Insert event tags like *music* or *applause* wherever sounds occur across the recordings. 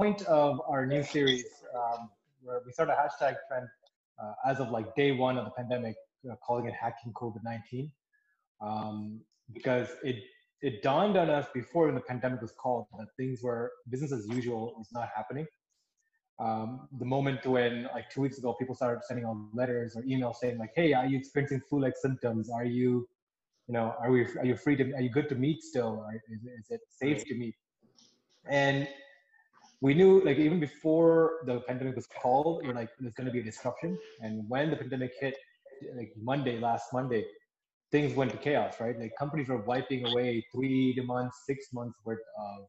point of our new series um, where we started a hashtag trend uh, as of like day one of the pandemic, uh, calling it hacking COVID-19, um, because it it dawned on us before when the pandemic was called that things were business as usual was not happening. Um, the moment when like two weeks ago people started sending out letters or emails saying like, "Hey, are you experiencing flu-like symptoms? Are you, you know, are we are you free to are you good to meet still? Is, is it safe to meet?" And we knew like even before the pandemic was called, we're like there's going to be a disruption. And when the pandemic hit, like Monday, last Monday, things went to chaos, right? Like companies were wiping away three months, six months worth of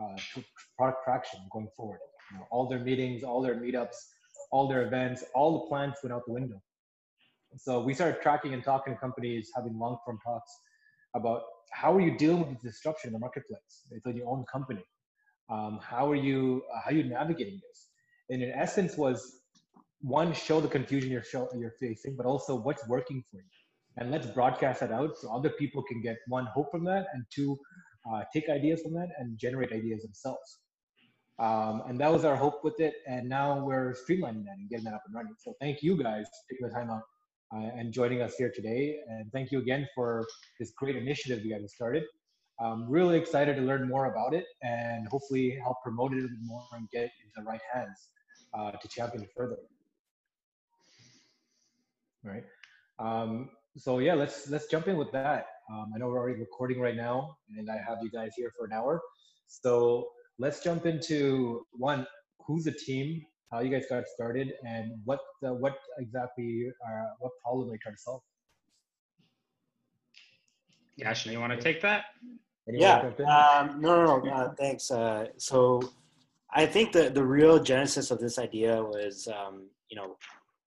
uh, product traction going forward. You know, all their meetings, all their meetups, all their events, all the plans went out the window. So we started tracking and talking to companies, having long-form talks about how are you dealing with the disruption in the marketplace? It's in your own company. Um, how are you uh, how are you navigating this? And in essence, was one show the confusion you're show, you're facing, but also what's working for you, and let's broadcast that out so other people can get one hope from that, and two uh, take ideas from that and generate ideas themselves. Um, and that was our hope with it. And now we're streamlining that and getting that up and running. So thank you guys for taking the time out uh, and joining us here today. And thank you again for this great initiative you guys started. I'm really excited to learn more about it and hopefully help promote it a bit more and get it into the right hands uh, to champion it further. Right. Um, so yeah, let's let's jump in with that. Um, I know we're already recording right now, and I have you guys here for an hour. So let's jump into one. Who's the team? How you guys got started, and what the, what exactly uh, what problem are you trying to solve? Yashna, you want to take that? Anyone yeah. Um, no, no, no. Uh, thanks. Uh, so I think the, the real genesis of this idea was, um, you know,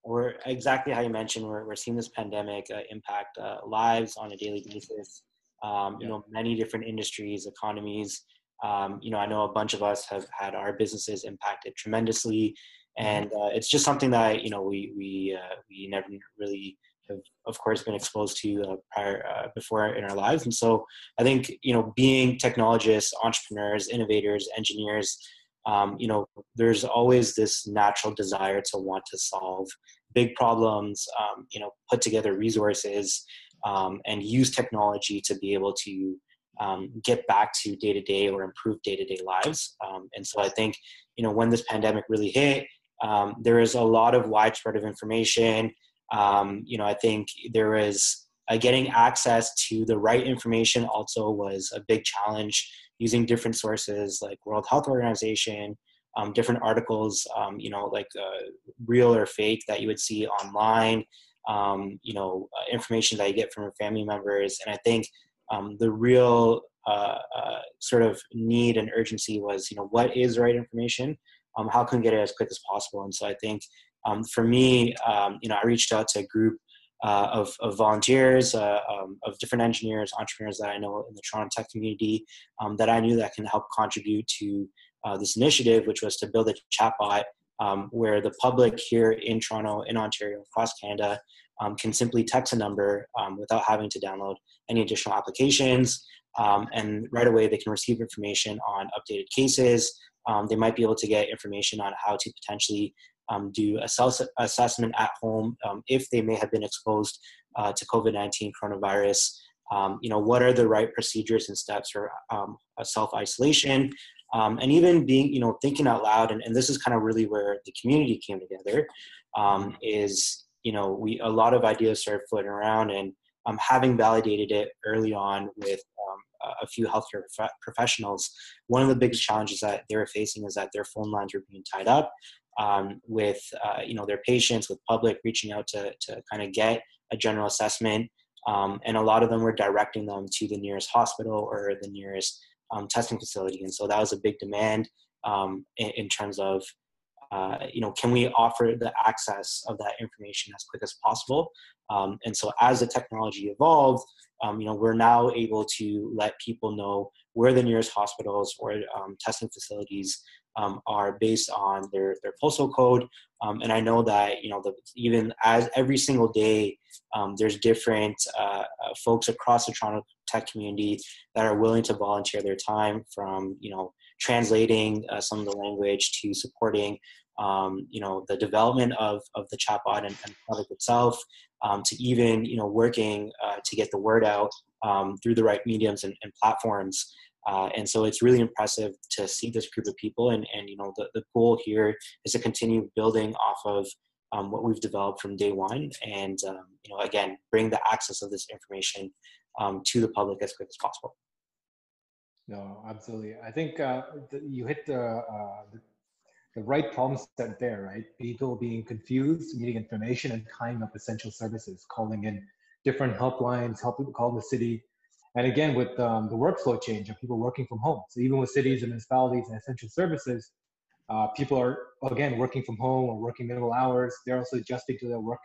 we're exactly how you mentioned, we're, we're seeing this pandemic uh, impact uh, lives on a daily basis. Um, you yeah. know, many different industries, economies. Um, you know, I know a bunch of us have had our businesses impacted tremendously, mm-hmm. and uh, it's just something that you know we we uh, we never really have of course been exposed to uh, prior uh, before in our lives. And so i think you know being technologists entrepreneurs innovators engineers um, you know there's always this natural desire to want to solve big problems um, you know put together resources um, and use technology to be able to um, get back to day to day or improve day to day lives. Um, and so i think you know when this pandemic really hit um, there is a lot of widespread of information um, you know, I think there was uh, getting access to the right information also was a big challenge using different sources like World Health Organization, um, different articles, um, you know, like uh, real or fake that you would see online, um, you know, uh, information that you get from your family members. And I think um, the real uh, uh, sort of need and urgency was, you know, what is the right information? Um, how can we get it as quick as possible? And so I think um, for me, um, you know, I reached out to a group uh, of, of, volunteers, uh, um, of different engineers, entrepreneurs that I know in the Toronto tech community um, that I knew that can help contribute to uh, this initiative, which was to build a chatbot um, where the public here in Toronto, in Ontario, across Canada, um, can simply text a number without having to download any additional applications. and right away, they can receive information on updated cases. they might be able to get information on how to potentially um, do a self assessment at home um, if they may have been exposed uh, to COVID-19 coronavirus. Um, you know, what are the right procedures and steps for um, self-isolation? Um, and even being, you know, thinking out loud, and, and this is kind of really where the community came together, um, is, you know, we, a lot of ideas started floating around and having validated it early on with a few healthcare prof- professionals, one of the biggest challenges that they were facing is that their phone lines were being tied up um, with uh, you know their patients, with public reaching out to to kind of get a general assessment, um, and a lot of them were directing them to the nearest hospital or the nearest um, testing facility, and so that was a big demand um, in, in, terms of. Uh, you know, can we offer the access of that information as quick as possible? Um, and so, as the technology evolved, um, you know, we're now able to let people know where the nearest hospitals or testing facilities um, are based on their, their postal code. Um, and I know that, you know, the, even as every single day, um, there's different uh, uh, folks across the Toronto tech community that are willing to volunteer their time from, you know, translating uh, some of the language to supporting um, you know the development of, of the chatbot and, and product itself um, to even you know working uh, to get the word out um, through the right mediums and, and platforms uh, and so it's really impressive to see this group of people and, and you know the, the goal here is to continue building off of um, what we've developed from day one and um, you know again bring the access of this information um, to the public as quick as possible no absolutely i think uh, the, you hit the, uh, the right problem set there, right? People being confused, needing information, and tying up essential services, calling in different helplines, helping call the city. And again, with um, the workflow change of people working from home. So even with cities and municipalities and essential services, uh, people are again working from home or working minimal hours. They're also adjusting to their work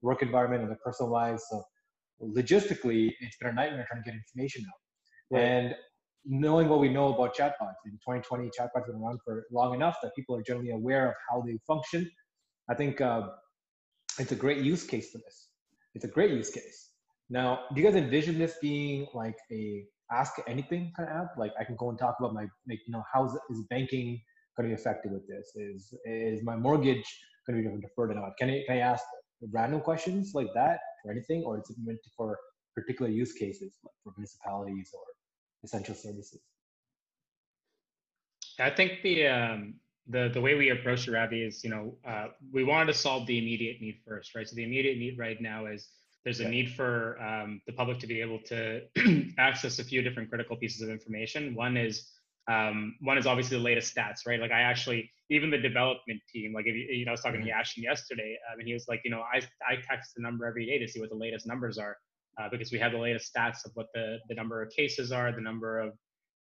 work environment and their personal lives. So logistically, it's been a nightmare trying to get information out. Right. And knowing what we know about chatbots in 2020 chatbots have been around for long enough that people are generally aware of how they function i think uh, it's a great use case for this it's a great use case now do you guys envision this being like a ask anything kind of app like i can go and talk about my like you know how is banking going to be affected with this is is my mortgage going to be deferred or not can i, can I ask random questions like that or anything or is it meant for particular use cases like for municipalities or essential services? I think the um, the the way we approach the Ravi is, you know, uh, we wanted to solve the immediate need first, right? So the immediate need right now is there's a need for um, the public to be able to *clears throat* access a few different critical pieces of information. One is um, one is obviously the latest stats, right? Like I actually, even the development team, like if you, you know, I was talking mm-hmm. to Yashin yesterday, um, and he was like, you know, I, I text the number every day to see what the latest numbers are uh, because we have the latest stats of what the, the number of cases are, the number of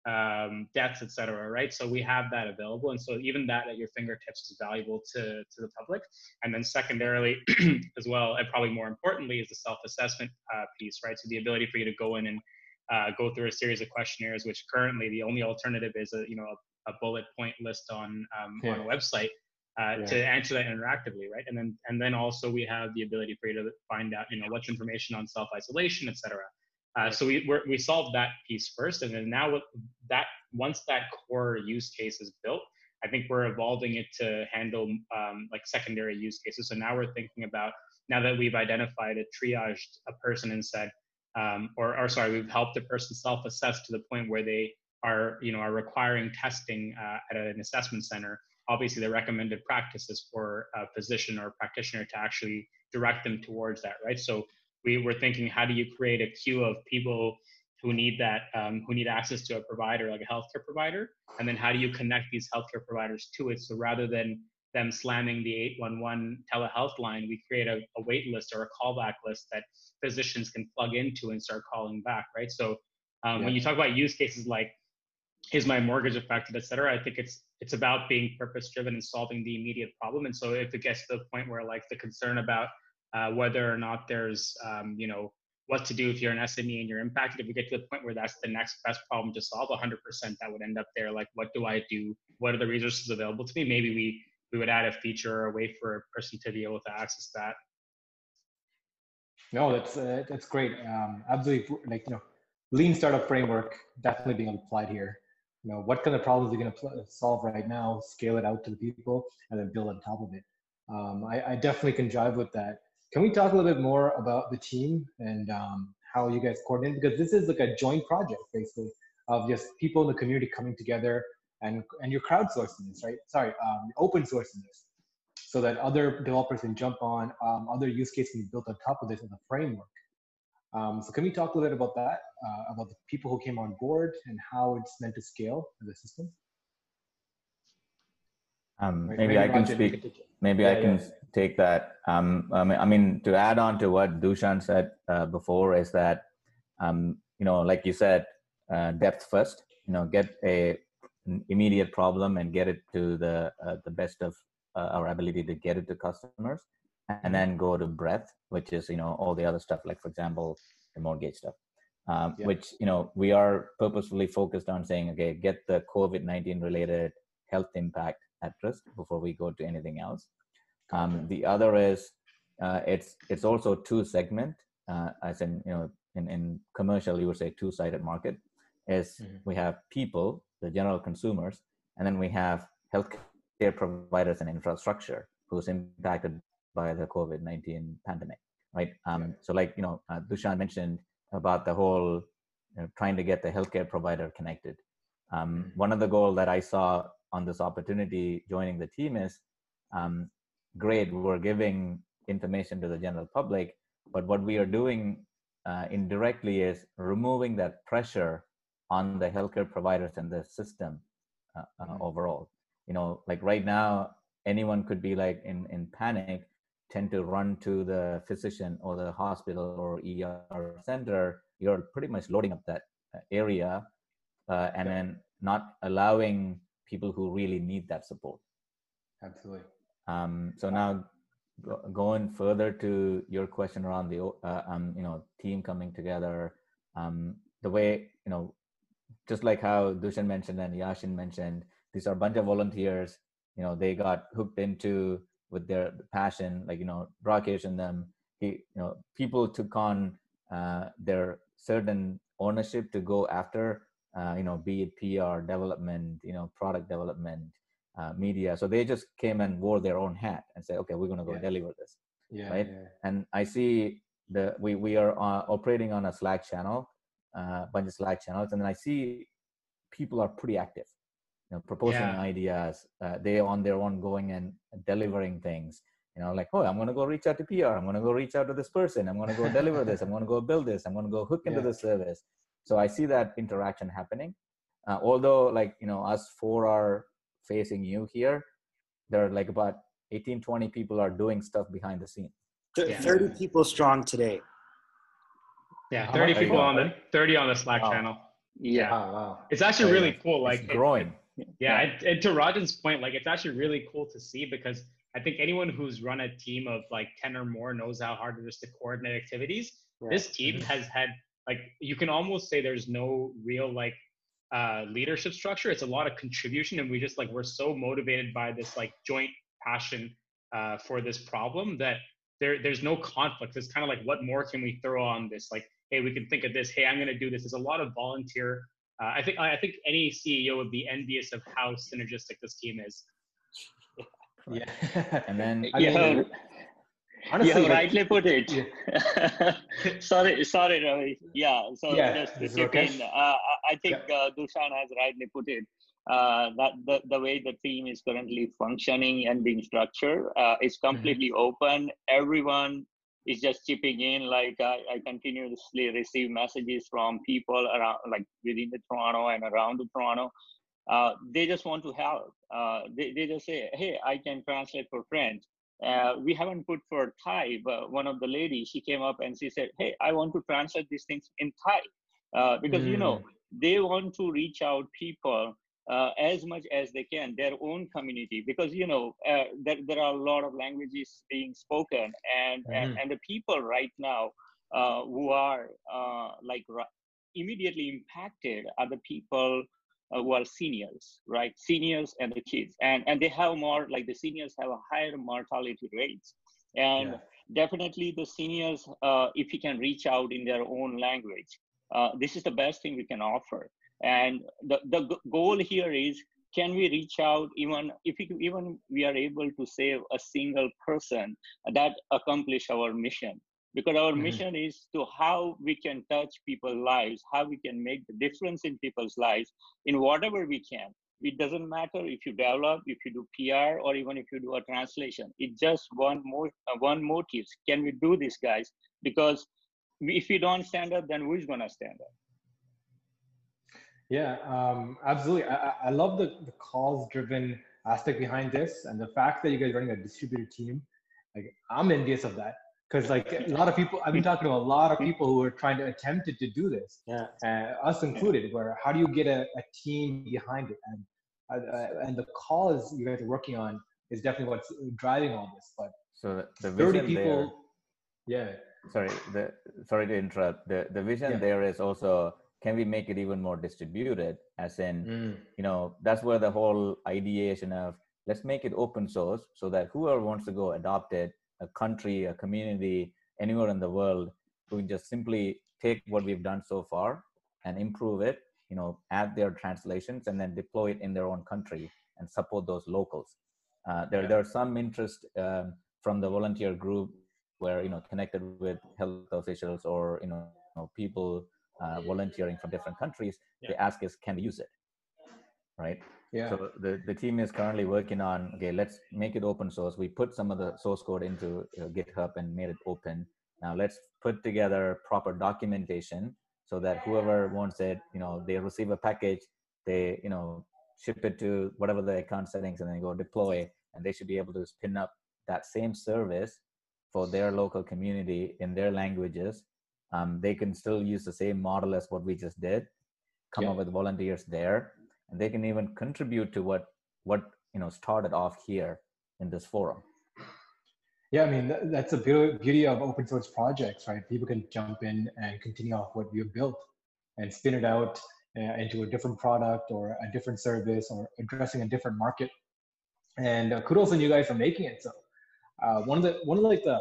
um, deaths, et cetera, right? So we have that available. And so even that at your fingertips is valuable to, to the public. And then secondarily *clears throat* as well, and probably more importantly, is the self-assessment uh, piece, right? So the ability for you to go in and uh, go through a series of questionnaires, which currently the only alternative is a, you know, a, a bullet point list on, um, yeah. on a website uh, yeah. to answer that interactively, right? And then and then also we have the ability for you to find out, you know, what's information on self isolation, et cetera. Uh, so we we solved that piece first, and then now with that once that core use case is built, I think we're evolving it to handle um, like secondary use cases. So now we're thinking about now that we've identified a triaged a person and said, um, or or sorry, we've helped a person self-assess to the point where they are you know are requiring testing uh, at an assessment center obviously the recommended practices for a physician or practitioner to actually direct them towards that, right? So we were thinking, how do you create a queue of people who need that, um, who need access to a provider, like a healthcare provider, and then how do you connect these healthcare providers to it? So rather than them slamming the 811 telehealth line, we create a, a wait list or a callback list that physicians can plug into and start calling back, right? So um, yeah. when you talk about use cases like is my mortgage affected, et cetera. I think it's it's about being purpose driven and solving the immediate problem. And so if it gets to the point where like the concern about uh, whether or not there's um, you know what to do if you're an SME and you're impacted, if we get to the point where that's the next best problem to solve, 100% that would end up there. Like, what do I do? What are the resources available to me? Maybe we we would add a feature or a way for a person to be able to access that. No, that's uh, that's great. Um, absolutely, like you know, lean startup framework definitely being applied here you know what kind of problems are you're going to solve right now scale it out to the people and then build on top of it um, I, I, definitely can jive with that can we talk a little bit more about the team and um, how you guys coordinate? Because this is like a joint project basically of just people in the community coming together and and you're crowdsourcing this right? Sorry um, open sourcing this so that other developers can jump on um, other use cases can be built on top of this as a framework. Um, so can we talk a little bit about that, uh, about the people who came on board and how it's meant to scale the system? Um, maybe, maybe, I can speak. Maybe yeah, I can yeah. take that. Um, I mean, to add on to what Dushan said uh, before is that, um, you know, like you said, uh, depth first. You know, get a immediate problem and get it to the uh, the best of uh, our ability to get it to customers and then go to breadth which is you know all the other stuff like for example the mortgage stuff um, yeah. which you know we are purposefully focused on saying okay get the covid-19 related health impact at risk before we go to anything else um, the other is uh, it's it's also two segment uh, as in you know in, in commercial you would say two sided market is mm-hmm. we have people the general consumers and then we have healthcare providers and infrastructure who's impacted by the COVID-19 pandemic, right? Um, so like, you know, uh, Dushan mentioned about the whole you know, trying to get the healthcare provider connected. Um, mm-hmm. one of the goals that I saw on this opportunity joining the team is um, great, we're giving information to the general public, but what we are doing uh, indirectly is removing that pressure on the healthcare providers and the system uh, uh, mm-hmm. overall. You know, like right now, anyone could be like in, in panic, tend to run to the physician or the hospital or ER center. You're pretty much loading up that uh, area uh, and then not allowing people who really need that support. Absolutely. Um, so now go, going further to your question around the uh, um, you know team coming together, um, the way you know, just like how Dushan mentioned and Yashin mentioned, these are a bunch of volunteers. You know, they got hooked into with their passion, like you know, Rakesh and them. He, you know, people took on uh, their certain ownership to go after uh, you know, be it PR development, you know, product development, uh, media. So they just came and wore their own hat and said, okay, we're going to go yeah. deliver this. Yeah, right. Yeah. And I see the we we are uh, operating on a Slack channel, a uh, bunch of Slack channels, and then I see people are pretty active, you know, proposing ideas. Uh, they on their own going and delivering things. You know, like, oh, I'm going to go reach out to PR. I'm going to go reach out to this person. I'm going to go deliver this. I'm going to go build this. I'm going to go hook into the service. So I see that interaction happening. Uh, although, like you know, us four are facing you here, there are like about 18, 20 people are doing stuff behind the scene. Yeah. 30 people strong today. Yeah, 30 people on the 30 on the Slack wow. channel. Yeah. Wow, wow. It's actually really cool. Like it's growing. It, yeah, and, and to Rajan's point, like it's actually really cool to see because I think anyone who's run a team of like 10 or more knows how hard it is to coordinate activities. Yeah. This team mm-hmm. has had like you can almost say there's no real like uh, leadership structure. It's a lot of contribution, and we just like we're so motivated by this like joint passion uh, for this problem that there there's no conflict. It's kind of like what more can we throw on this? Like, hey, we can think of this. Hey, I'm going to do this. There's a lot of volunteer. Uh, I think I think any CEO would be envious of how synergistic this team is. Yeah, *laughs* and then *laughs* I yeah. Honestly, you rightly put it. Yeah. *laughs* sorry, sorry, Ravi. Yeah. So yeah, just to chip in, uh, I think yeah. uh, Dushan has rightly put it. Uh, that the, the way the team is currently functioning and being structured uh, is mm-hmm. completely mm-hmm. open. Everyone is just chipping in. Like I, I continuously receive messages from people around, like within the Toronto and around the Toronto. Uh, they just want to help. Uh, they, they just say, "Hey, I can translate for French." Uh, we haven't put for Thai, but one of the ladies, she came up and she said, Hey, I want to translate these things in Thai. Uh, because, mm. you know, mm. they want to reach out people uh, as much as they can, their own community, because, you know, uh, there, there are a lot of languages being spoken and, mm. and, and, the people right now uh, who are uh, like immediately impacted are the people uh, who are seniors, right? Seniors and the kids, and and they have more like the seniors have a higher mortality rates, and yeah. definitely the seniors, uh, if you can reach out in their own language, uh, this is the best thing we can offer. And the the goal here is can we reach out even if we, even we are able to save a single person that accomplish our mission because our mm-hmm. mission is to how we can touch people's lives how we can make the difference in people's lives in whatever we can. It doesn't matter if you develop if you do pr or even if you do a translation. It's just one more uh, one motive. Can we do this guys? Because if we don't stand up then who's gonna stand up? Yeah um, absolutely. I, I love the, the calls driven aspect behind this and the fact that you guys are running a distributed team. Like i'm envious of that because like a lot of people i've been talking to a lot of people who are trying to attempt to do this yeah. uh, us included where how do you get a, a team behind it? And uh, uh, and the cause you guys are working on is definitely what's driving all this but so the, the 30 people there, yeah. Sorry the sorry to interrupt. The the vision yeah. there is also can we make it even more distributed? As in mm. you know that's where the whole ideation of let's make it open source so that whoever wants to go adopt it a country, a community, anywhere in the world, we can just simply take what we've done so far and improve it you know add their translations and then deploy it in their own country and support those locals uh, there, yeah. there's some interest um, from the volunteer group where you know connected with health officials or you know, you know people uh, volunteering from different countries yeah. they ask us can we use it right yeah. so the, the team is currently working on okay let's make it open source. We put some of the source code into uh, github and made it open. Now let's put together proper documentation so that whoever wants it you know they receive a package they you know ship it to whatever the account settings and then go deploy and they should be able to spin up that same service for their local community in their languages. Um, they can still use the same model as what we just did come yeah. up with volunteers there and they can even contribute to what what you know started off here in this forum. Yeah i mean that's the beauty of open source projects right? People can jump in and continue off what you've built and spin it out uh, into a different product or a different service or addressing a different market. And uh, kudos on you guys for making it so. Uh, one of the one of like the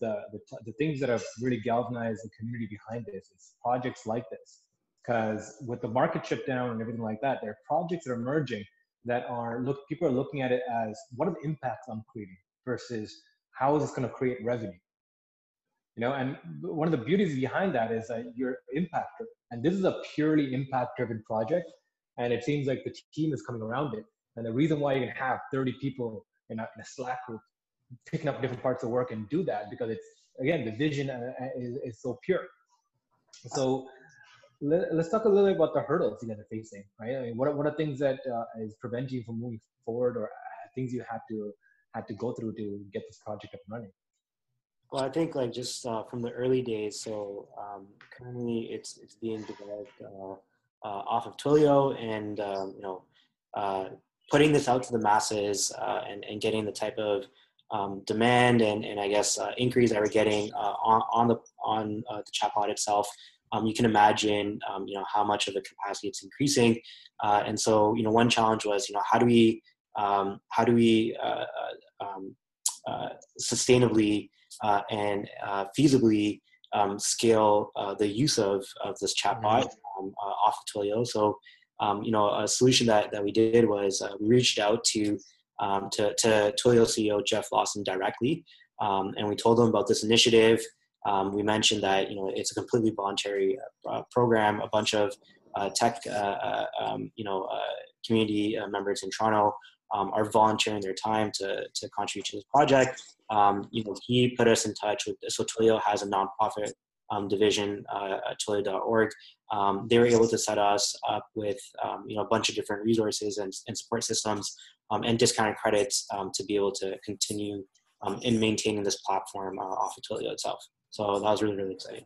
the, the, the things that have really galvanized the community behind this is projects like this because with the market shut down and everything like that there are projects that are emerging that are look people are looking at it as what are the impacts i'm creating versus how is this going to create revenue? You know and one of the beauties behind that is that you're impact and this is a purely impact driven project and it seems like the team is coming around it. And the reason why you can have 30 people in a, in a slack group picking up different parts of work and do that because it's again the vision uh, uh, is, is so pure. So let, us talk a little bit about the hurdles you guys are facing right? I mean what are, what are things that uh, is preventing you from moving forward or uh, things you had to had to go through to get this project up and running? Well i think like just uh, from the early days so um, currently it's it's being developed uh, off of twilio and um, you know putting this out to the masses and, and getting the type of um, demand and, and I guess uh, inquiries that we're getting uh, on, on the on uh, the chatbot itself, um, you can imagine um, you know how much of the capacity it's increasing. Uh, and so you know one challenge was you know how do we um, how do we uh, uh, um, sustainably and feasibly um, scale the use of, of this chatbot mm-hmm. off of Twilio. So you know a solution that, that we did was we reached out to um, to, to Twilio CEO Jeff Lawson directly. Um, and we told him about this initiative. Um, we mentioned that you know it's a completely voluntary uh, program. A bunch of uh, tech, uh, uh um, you know, uh, community uh, members in Toronto um, are volunteering their time to to contribute to this project. Um, you know, he put us in touch with. So Twilio has a nonprofit um, division uh, at twilio.org. Um, they were able to set us up with you know a bunch of different resources and, and support systems and discounted credits to be able to continue in maintaining this platform uh, off of Twilio itself. So that was really, really exciting.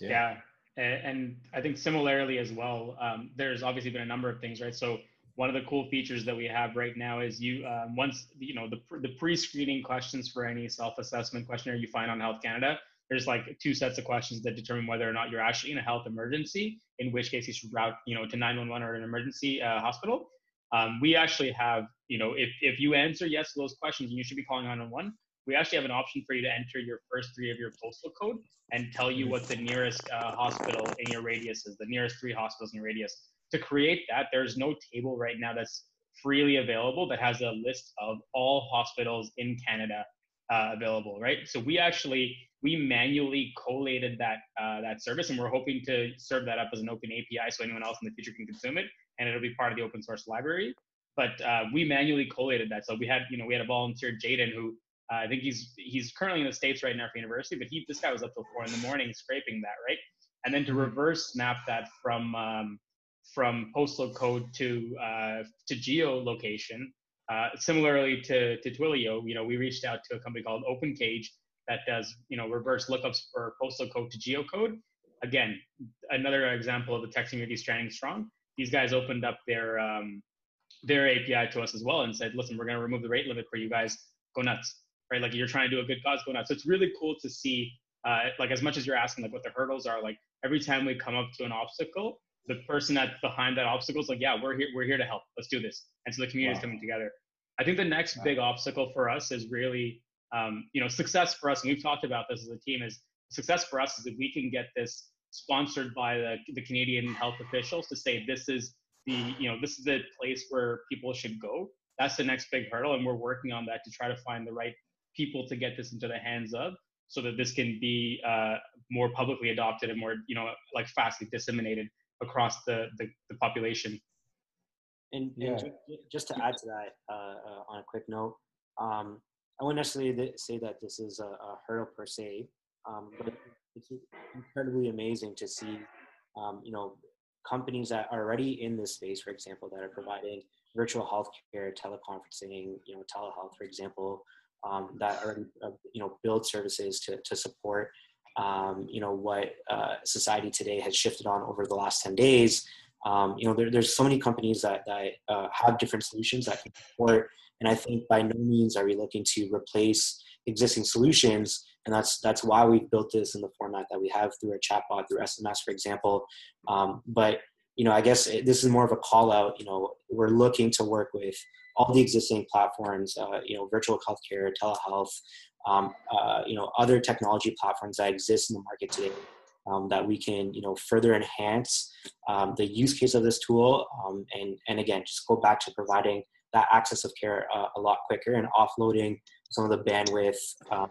Yeah. yeah. And, I think similarly as well, um, there's obviously been a number of things, right? So one of the cool features that we have right now is you um, once you know the the pre-screening questions for any self-assessment questionnaire you find on Health Canada. There's like two sets of questions that determine whether or not you're actually in a health emergency, in which case you should route you know to 911 or an emergency uh, hospital. Um, we actually have, you know, if, if you answer yes to those questions you should be calling 911, we actually have an option for you to enter your first three of your postal code and tell you what the nearest uh, hospital in your radius is, the nearest three hospitals in your radius. To create that, there's no table right now that's freely available that has a list of all hospitals in Canada uh, available, right? So we actually we manually collated that uh, that service, and we're hoping to serve that up as an open API so anyone else in the future can consume it and it'll be part of the open source library. But uh, we manually collated that. So we had, you know, we had a volunteer, Jaden, who uh, I think he's he's currently in the states right now for university, but he this guy was up till four in the morning scraping that, right? And then to mm-hmm. reverse map that from um, from postal code to uh, to geolocation. Uh, similarly to to Twilio, you know, we reached out to a company called OpenCage that does you know reverse lookups for postal code to geocode. Again, another example of the tech community standing strong these guys opened up their um, their API to us as well and said, listen, we're going to remove the rate limit for you guys. Go nuts, right? Like you're trying to do a good cause, going nuts. So it's really cool to see, uh, like as much as you're asking, like what the hurdles are. Like every time we come up to an obstacle, the person that's behind that obstacle is like, yeah, we're here, we're here to help. Let's do this. And so the community is wow. coming together. I think the next wow. big obstacle for us is really, um, you know, success for us. And we've talked about this as a team. Is success for us is that we can get this sponsored by the, the Canadian health officials to say this is the you know this is the place where people should go. That's the next big hurdle, and we're working on that to try to find the right people to get this into the hands of, so that this can be uh, more publicly adopted and more you know like fastly disseminated across the the, the population. And, yeah. and, just to add to that, uh, uh, on a quick note, um, I wouldn't necessarily say that this is a, a hurdle per se, um, but it's incredibly amazing to see, um, you know, companies that are already in this space, for example, that are providing virtual healthcare, teleconferencing, you know, telehealth, for example, um, that are uh, you know, build services to, to support, um, you know, what uh, society today has shifted on over the last 10 days. Um, you know, there, there's so many companies that, that uh, have different solutions that can support. And I think by no means are we looking to replace existing solutions and that's that's why we've built this in the format that we have through our chatbot through sms for example um, but you know i guess this is more of a call out you know we're looking to work with all the existing platforms uh, you know virtual healthcare telehealth um, uh, you know other technology platforms that exist in the market today um, that we can you know further enhance um, the use case of this tool um, and and again just go back to providing that access of care uh, a lot quicker and offloading some of the bandwidth um,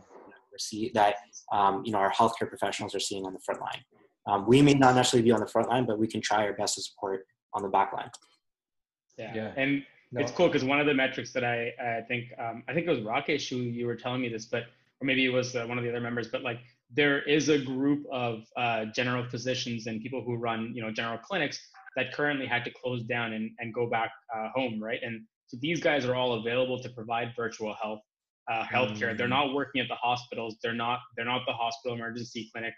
that um, you know our healthcare professionals are seeing on the front line. Um, we may not necessarily be on the front line, but we can try our best to support on the back line. Yeah, yeah. and no. it's cool because one of the metrics that I I think um, I think it was Rakesh who you were telling me this, but or maybe it was uh, one of the other members, but like there is a group of uh, general physicians and people who run you know general clinics that currently had to close down and, and go back uh, home, right? And so these guys are all available to provide virtual health uh, healthcare. Mm. They're not working at the hospitals. They're not they're not the hospital emergency clinic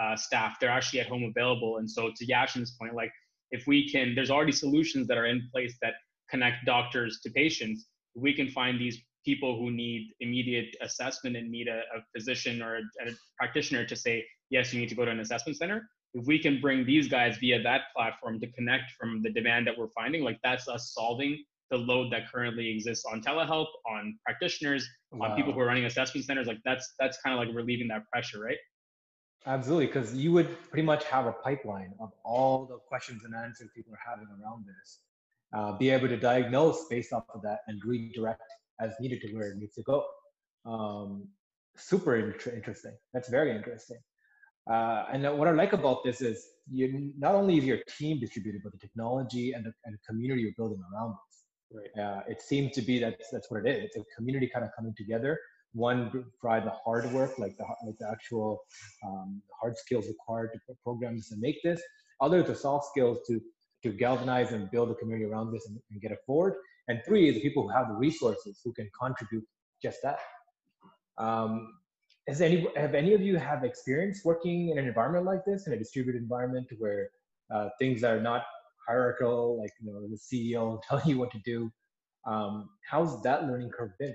uh, staff. They're actually at home available. And so to Yashin's point, like if we can, there's already solutions that are in place that connect doctors to patients. We can find these people who need immediate assessment and need a, a physician or a, a practitioner to say, yes, you need to go to an assessment center. If we can bring these guys via that platform to connect from the demand that we're finding, like that's us solving the load that currently exists on telehealth, on practitioners, wow. on people who are running assessment centers. Like that's that's kind of like relieving that pressure, right? Absolutely, because you would pretty much have a pipeline of all the questions and answers people are having around this. Uh, be able to diagnose based off of that and redirect as needed to where it needs to go. Um, super inter- interesting. That's very interesting. Uh, and what I like about this is you not only is your team distributed, but the technology and the, and the community you're building around it. Right. Uh, it seems to be that that's what it is. It's a community kind of coming together. One provide the hard work, like the like the actual um, hard skills required to program this and make this. Others the soft skills to to galvanize and build a community around this and, and get it forward. And three is the people who have the resources who can contribute just that. Um, has any have any of you have experience working in an environment like this in a distributed environment where uh, things are not hierarchical, like you know the CEO *laughs* telling you what to do. Um, how's that learning curve been?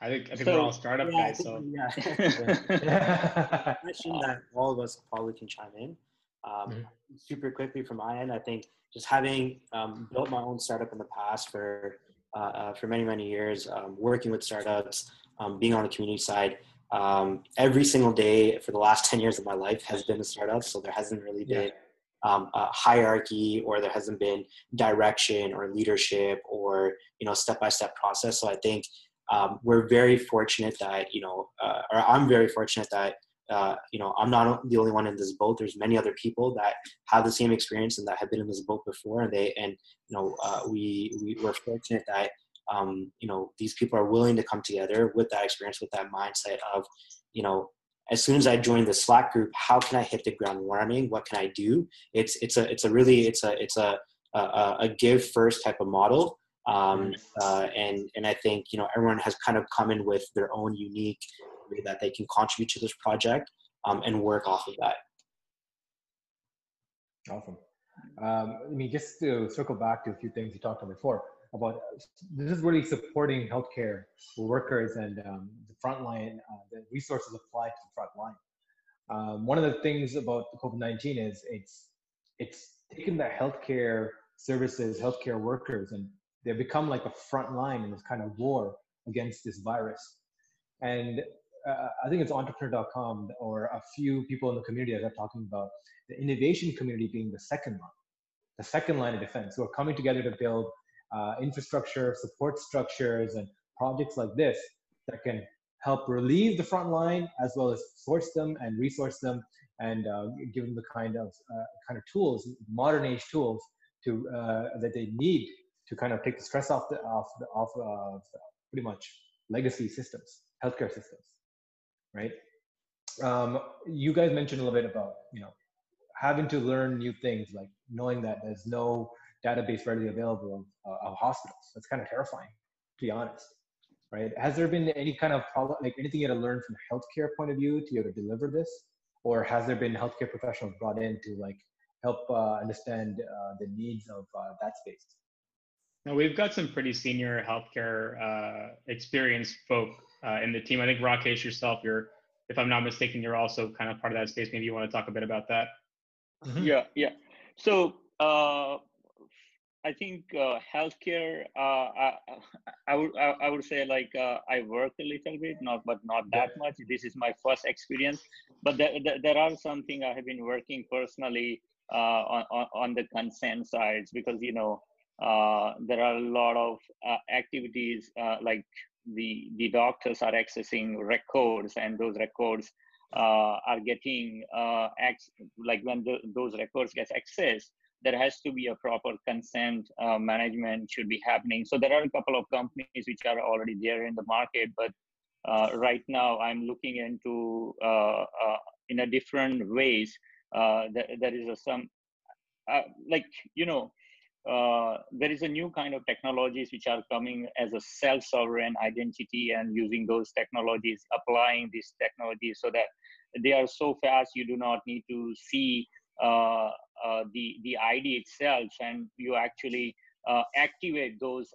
I think I think so, we're all startup yeah, guys. So yeah, *laughs* question that all of us probably can chime in. Um, mm-hmm. Super quickly from my end, I think just having um, built my own startup in the past for uh, uh, for many many years, um, working with startups, um, being on the community side, um, every single day for the last *laughs* 10 years of my life has been a startup so there hasn't really been um, hierarchy or there hasn't been direction or leadership or you know step by step process. So I think um, we're very fortunate that you know, uh, or I'm very fortunate that uh, you know I'm not the only one in this boat. There's many other people that have the same experience and that have been in this boat before, and they and you know uh, we we were fortunate that um, you know these people are willing to come together with that experience, with that mindset of you know as soon as I joined the Slack group, how can I hit the ground running? What can I do? It's it's a it's a really it's a it's a a, a give first type of model, um, uh, and and I think you know everyone has kind of come in with their own unique that they can contribute to this project um, and work off of that. Awesome. Um, I mean, just to circle back to a few things you talked about before about this is really supporting healthcare workers and um, the frontline, uh, the resources applied to the front line. Um, one of the things about COVID-19 is it's it's taken the healthcare services, healthcare workers, and they've become like a front line in this kind of war against this virus. And uh, I think it's entrepreneur.com or a few people in the community that are talking about the innovation community being the second line, the second line of defense, who are coming together to build uh, infrastructure, support structures, and projects like this that can help relieve the front line as well as source them and resource them and uh, give them the kind of uh, kind of tools, modern age tools to uh, that they need to kind of take the stress off the off the, off of pretty much legacy systems, healthcare systems, right? Um, you guys mentioned a little bit about you know having to learn new things, like knowing that there's no database readily available of, uh, of hospitals. That's kind of terrifying, to be honest right? Has there been any kind of problem, like anything you had to learn from a healthcare point of view to be able to deliver this? Or has there been healthcare professionals brought in to like help uh, understand uh, the needs of uh, that space? Now we've got some pretty senior healthcare uh, experienced folk uh, in the team. I think Rakesh yourself, you're, if I'm not mistaken, you're also kind of part of that space. Maybe you want to talk a bit about that. Mm-hmm. Yeah, yeah. So uh, I think uh, healthcare. Uh, I, I, would I, I, would say like uh, I work a little bit, not but not that much. This is my first experience, but there, there, there are something I have been working personally uh, on, on, on the consent sides because you know uh, there are a lot of uh, activities like the the doctors are accessing records and those records are getting like when the, those records get accessed there has to be a proper consent uh, management should be happening. So there are a couple of companies which are already there in the market, but uh, right now I'm looking into uh, uh in a different ways. Uh, there, is a some uh, like you know there is a new kind of technologies which are coming as a self-sovereign identity and using those technologies, applying these technologies so that they are so fast you do not need to see uh, uh, the the ID itself, and you actually uh, activate those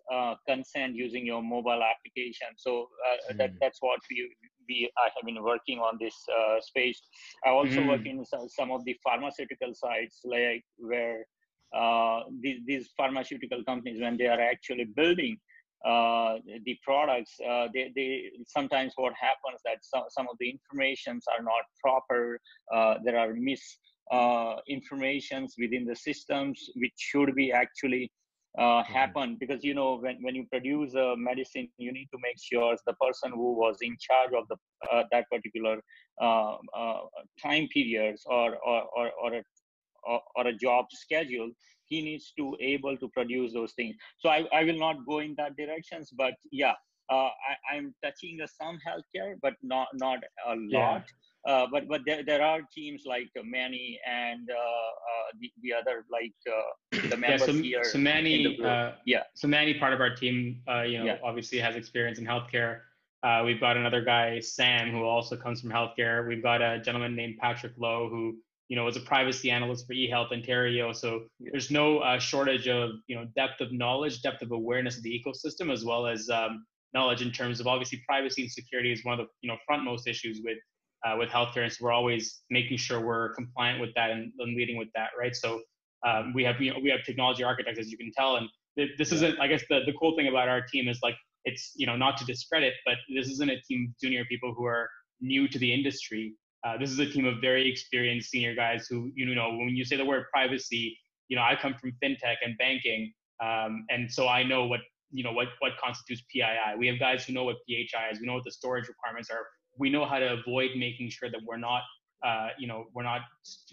consent using your mobile application. So mm. that, that's what we we I have been working on this space. I also mm. work in some, some of the pharmaceutical sites, like where uh, these, these pharmaceutical companies when they are actually building uh, the products uh, they, they sometimes what happens that some, some of the informations are not proper there are mis uh, informations within the systems which should be actually uh, mm-hmm. happen because you know when, when you produce a medicine you need to make sure the person who was in charge of the uh, that particular uh, uh, time periods or or or, or a or, or, a job schedule he needs to able to produce those things so i, I will not go in that directions but yeah uh, I, i'm touching some healthcare but not not a lot yeah. Uh, but but there, there are teams like uh, Manny and uh, uh the, the other like uh, the members yeah, so, here. So Manny, yeah. So Manny, part of our team, you know, yeah. obviously has experience in healthcare. we've got another guy, Sam, who also comes from healthcare. We've got a gentleman named Patrick Lowe, who you know was a privacy analyst for eHealth Ontario. So there's no shortage of you know depth of knowledge, depth of awareness of the ecosystem, as well as um, knowledge in terms of obviously privacy and security is one of the you know frontmost issues with uh, with healthcare. And so we're always making sure we're compliant with that and, and leading with that, right? So um, we have you know we have technology architects, as you can tell, and th- this isn't. I guess the the cool thing about our team is like it's you know not to discredit, but this isn't a team of junior people who are new to the industry. Uh, this is a team of very experienced senior guys who you know when you say the word privacy, you know I come from fintech and banking, um, and so I know what you know what what constitutes PII. We have guys who know what PHI is. We know what the storage requirements are we know how to avoid making sure that we're not uh, you know we're not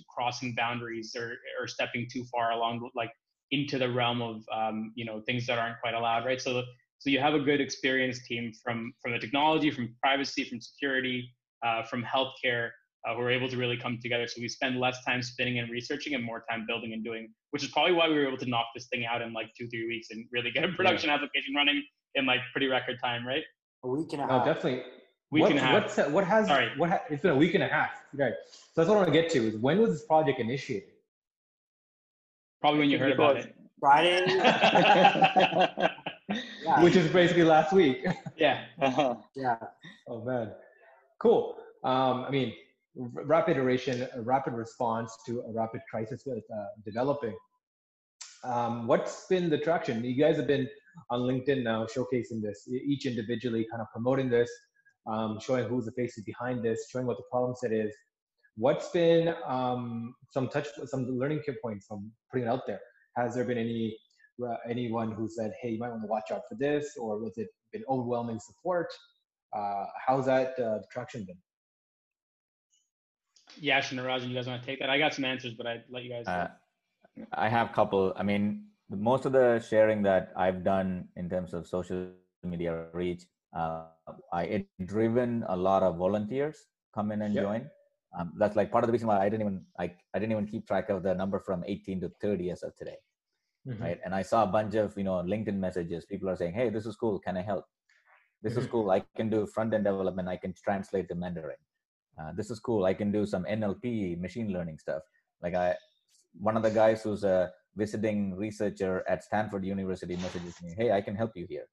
crossing boundaries or, or stepping too far along like into the realm of um, you know things that aren't quite allowed right so so you have a good experienced team from from the technology from privacy from security uh, from healthcare uh, who are able to really come together so we spend less time spinning and researching and more time building and doing which is probably why we were able to knock this thing out in like two three weeks and really get a production yeah. application running in like pretty record time right a week and a half. No, definitely week what, and a half. What's, what has Sorry. what ha, it's been a week and a half. Right. So that's what I want to get to is when was this project initiated? Probably when you heard about it. Friday. yeah. *laughs* *laughs* Which is basically last week. Yeah. Uh-huh. *laughs* Yeah. Oh man. Cool. Um, I mean, rapid iteration, a rapid response to a rapid crisis that's uh, developing. Um, what's been the traction? You guys have been on LinkedIn now showcasing this, each individually kind of promoting this. um, showing who's the faces behind this, showing what the problem set is. What's been um, some touch, some learning key points from putting it out there? Has there been any uh, anyone who said, "Hey, you might want to watch out for this," or was it been overwhelming support? Uh, how's that uh, traction been? Yash and Rajan, you guys want to take that? I got some answers, but I let you guys. Uh, I have a couple. I mean, most of the sharing that I've done in terms of social media reach, uh, I it driven a lot of volunteers come in and yep. join. Um, that's like part of the reason why I didn't even I, I didn't even keep track of the number from 18 to 30 as of today, mm-hmm. right? And I saw a bunch of you know LinkedIn messages. People are saying, "Hey, this is cool. Can I help? This mm-hmm. is cool. I can do front end development. I can translate to Mandarin. Uh, this is cool. I can do some NLP, machine learning stuff. Like I, one of the guys who's a visiting researcher at Stanford University messages me, "Hey, I can help you here.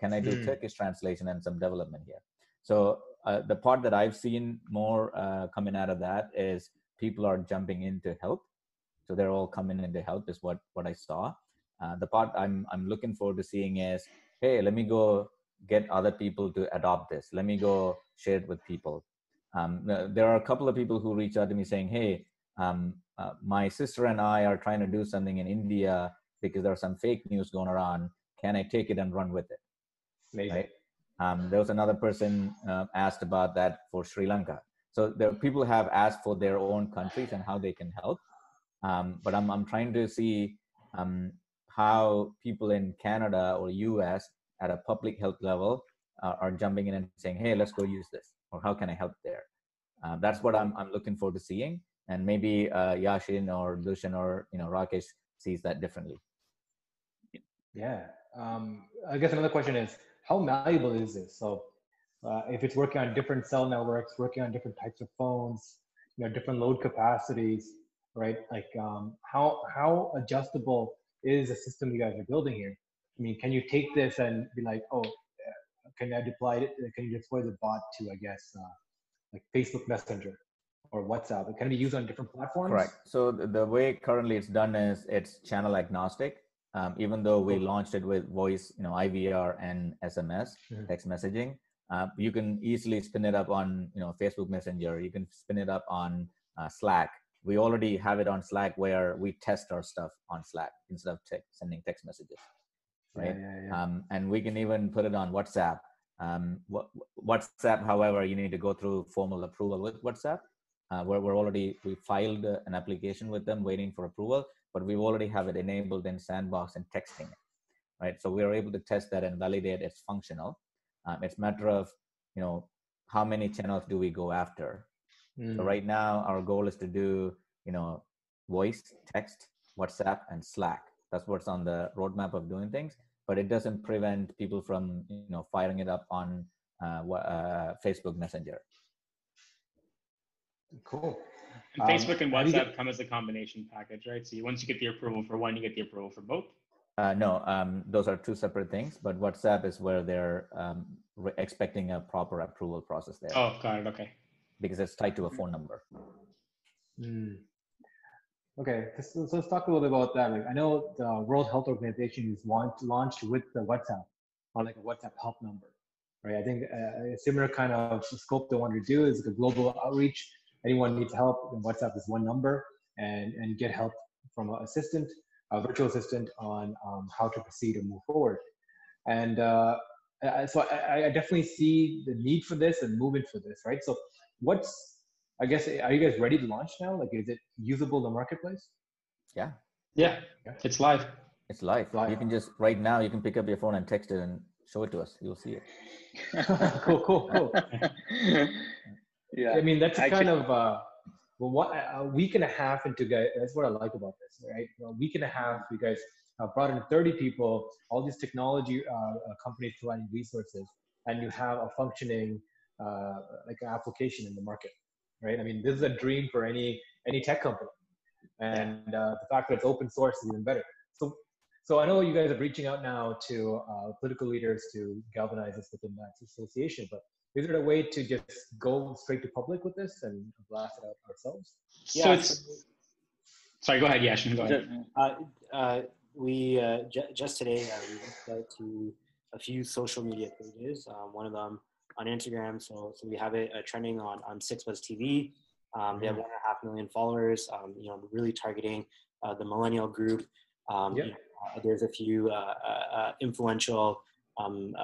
Can I do mm. Turkish translation and some development here?" So uh, the part that I've seen more uh, coming out of that is people are jumping in to help. So they're all coming in to help is what what I saw. Uh, the part I'm I'm looking forward to seeing is, hey, let me go get other people to adopt this. Let me go share it with people. Um, there are a couple of people who reach out to me saying, hey, um, uh, my sister and I are trying to do something in India because there's some fake news going around. Can I take it and run with it? Right? Um, there was another person uh, asked about that for Sri Lanka. So there people have asked for their own countries and how they can help. Um, but I'm I'm trying to see um, how people in Canada or US at a public health level uh, are jumping in and saying, "Hey, let's go use this," or "How can I help there?" Uh, that's what I'm I'm looking forward to seeing and maybe uh, Yashin or Dushan or you know Rakesh sees that differently. Yeah, um, I guess another question is how malleable is this? So uh, if it's working on different cell networks, working on different types of phones, you know, different load capacities, right? Like um, how how adjustable is the system you guys are building here? I mean, can you take this and be like, oh, can I deploy it? Can you deploy the bot to, I guess, uh, like Facebook Messenger? or WhatsApp? It can be used on different platforms. Correct. So the way currently it's done is it's channel agnostic. Um, even though we launched it with voice, you know, IVR and SMS, mm-hmm. text messaging, uh, you can easily spin it up on, you know, Facebook Messenger. You can spin it up on uh, Slack. We already have it on Slack where we test our stuff on Slack instead of te- sending text messages, right? Yeah, yeah, yeah. Um, and we can even put it on WhatsApp. Um, WhatsApp, however, you need to go through formal approval with WhatsApp uh, we're, we're already we filed an application with them waiting for approval but we already have it enabled in sandbox and texting it right so we are able to test that and validate it's functional um, it's matter of you know how many channels do we go after mm. so right now our goal is to do you know voice text whatsapp and slack that's what's on the roadmap of doing things but it doesn't prevent people from you know firing it up on uh, uh, facebook messenger Cool. And um, Facebook and WhatsApp get, come as a combination package, right? So you, once you get the approval for one, you get the approval for both. Uh, no, um, those are two separate things. But WhatsApp is where they're um, re- expecting a proper approval process there. Oh, got it. Okay. Because it's tied to a phone number. Mm. Okay, so, so, let's talk a little bit about that. Like, I know the World Health Organization is launched, launched with the WhatsApp on like a WhatsApp help number, right? I think uh, a similar kind of scope they want to do is like a global outreach anyone needs help, and WhatsApp is one number and, and get help from an assistant, a virtual assistant on um, how to proceed and move forward. And uh, so I, I, definitely see the need for this and movement for this, right? So what's, I guess, are you guys ready to launch now? Like, is it usable in the marketplace? Yeah. Yeah, it's live. It's live. live. You can just, right now, you can pick up your phone and text it and show it to us. You'll see it. *laughs* cool, cool, cool. *laughs* yeah i mean that's kind of uh well what a week and a half into guys that's what i like about this right a week and a half you guys uh, brought in 30 people all these technology uh, uh, companies providing resources and you have a functioning uh, like an application in the market right i mean this is a dream for any any tech company and uh, the fact that it's open source is even better so so i know you guys are reaching out now to uh, political leaders to galvanize this within that association but is there a way to just go straight to public with this and blast it out ourselves? Yeah, so it's. Sorry, go ahead, Yashin. Go ahead. Uh, uh, we uh, j- just today uh, we reached out to a few social media pages. Um, one of them on Instagram. So, so we have it uh, trending on on 6ixBuzzTV. Um, they have mm-hmm. one and a half million followers. Um, you know, really targeting uh, the millennial group. Um, yep. you know, uh, there's a few uh, uh, influential um,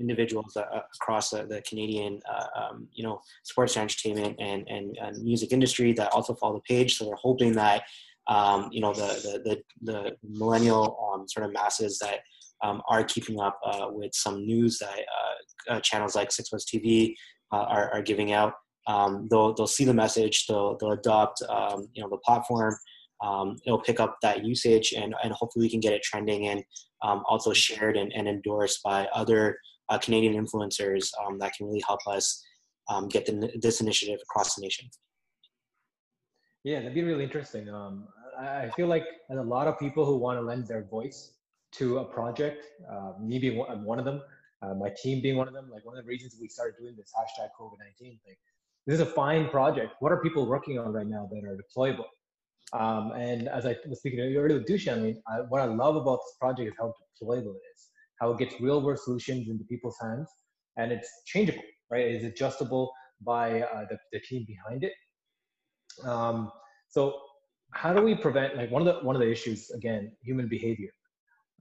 individuals across the, the Canadian, um, you know, sports entertainment and, and, and music industry that also follow the page. So we're hoping that um, you know the the the, the millennial sort of masses that um, are keeping up uh, with some news that uh, uh, channels like 6ixBuzzTV uh, are, are giving out. Um, they'll they'll see the message. They'll they'll adopt um, you know the platform. Um, it'll pick up that usage and, and hopefully we can get it trending and also shared and, and endorsed by other uh, Canadian influencers that can really help us get the, this initiative across the nation. Yeah, that'd be really interesting. Um, I feel like there's a lot of people who want to lend their voice to a project. Uh, me being one, one of them, uh, my team being one of them. Like one of the reasons we started doing this hashtag COVID nineteen thing. This is a fine project. What are people working on right now that are deployable? Um, and as I was speaking earlier with Dushan, I mean, I, what I love about this project is how deployable it is, how it gets real world solutions into people's hands, and it's changeable, right? It's adjustable by uh, the, the team behind it. Um, so how do we prevent like one of the one of the issues again human behavior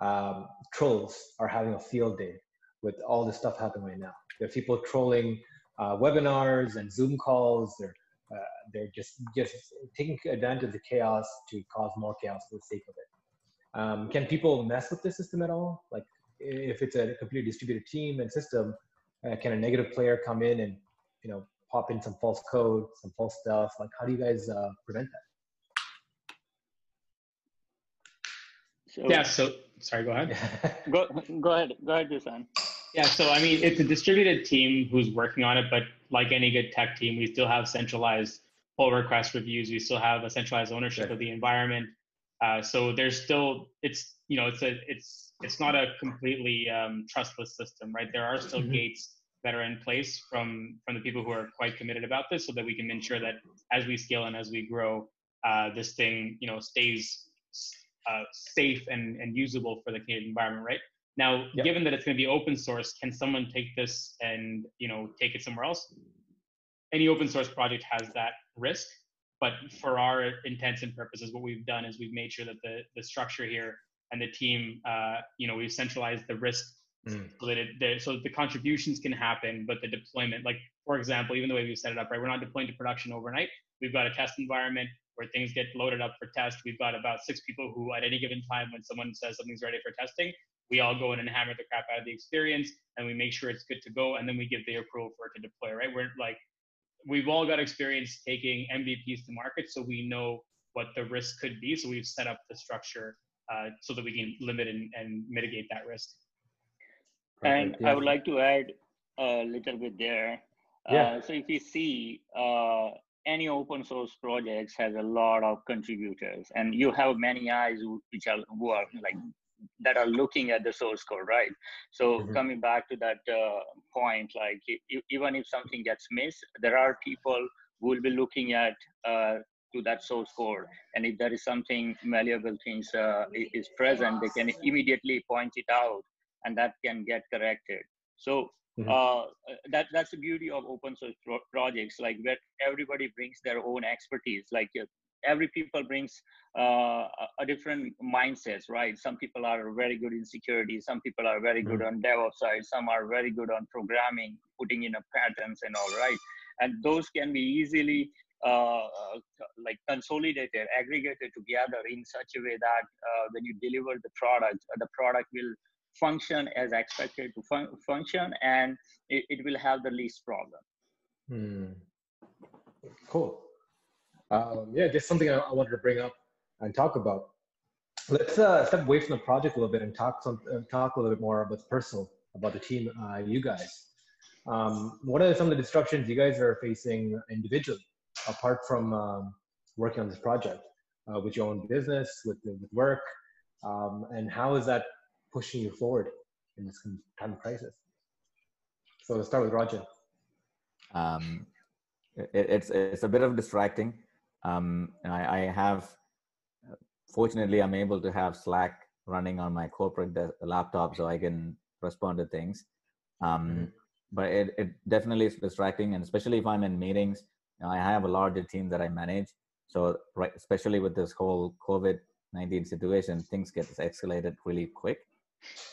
um, trolls are having a field day with all this stuff happening right now. There are people trolling uh, webinars and zoom calls. They're uh, they're just just taking advantage of the chaos to cause more chaos for the sake of it. Um, can people mess with the system at all? Like if it's a completely distributed team and system uh, can a negative player come in and you know pop in some false code some false stuff? Like how do you guys uh, prevent that So, yeah. So sorry. Go ahead. *laughs* go go ahead. Go ahead, Dushan. Yeah. So I mean, it's a distributed team who's working on it, but like any good tech team, we still have centralized pull request reviews. We still have a centralized ownership of the environment. Uh, so there's still it's you know it's a it's it's not a completely um, trustless system, right? There are still mm-hmm. gates that are in place from from the people who are quite committed about this, so that we can ensure that as we scale and as we grow, uh, this thing you know stays uh, safe and, and usable for the Canadian environment, right? Now, yep. given that it's going to be open source, can someone take this and you know take it somewhere else? Any open source project has that risk, but for our intents and purposes, what we've done is we've made sure that the the structure here and the team, uh, you know, we've centralized the risk mm. so that it, so the contributions can happen, but the deployment, like for example, even the way we've set it up, right? We're not deploying to production overnight. We've got a test environment where things get loaded up for test. We've got about six people who, at any given time, when someone says something's ready for testing, we all go in and hammer the crap out of the experience, and we make sure it's good to go, and then we give the approval for it to deploy. Right? We're like, we've all got experience taking MVPs to market, so we know what the risk could be. So we've set up the structure uh, so that we can limit and, and mitigate that risk. And yeah. I would like to add a little bit there. Yeah. Uh, so if you see uh, any open source projects has a lot of contributors and you have many eyes which are who are like that are looking at the source code right? So mm-hmm. coming back to that uh, point like even if something gets missed there are people who will be looking at uh, to that source code. And if there is something malleable things uh, is present they can immediately point it out and that can get corrected. So Mm-hmm. Uh, that that's the beauty of open source pro- projects, like where everybody brings their own expertise. Like uh, every people brings uh, a different mindsets, right? Some people are very good in security, some people are very good mm-hmm. on DevOps side, some are very good on programming, putting in a patterns and all, right? And those can be easily uh, like consolidated, aggregated together in such a way that uh, when you deliver the product, the product will function as expected to fun- function and it, it, will have the least problem. Hmm. Cool. Um, yeah, just something I, I, wanted to bring up and talk about. Let's uh, step away from the project a little bit and talk some uh, talk a little bit more about personal about the team, uh, you guys. Um, what are some of the disruptions you guys are facing individually, apart from um, working on this project, uh, with your own business, with, with work, um, and how is that pushing you forward in this time of crisis? So let's start with Roger. Um, it, it's it's a bit of distracting. Um, I, I, have, fortunately, I'm able to have Slack running on my corporate laptop, so I can respond to things. Um, mm-hmm. but it, it definitely is distracting and especially if i'm in meetings you know, i have a larger team that i manage so right especially with this whole covid-19 situation things get escalated really quick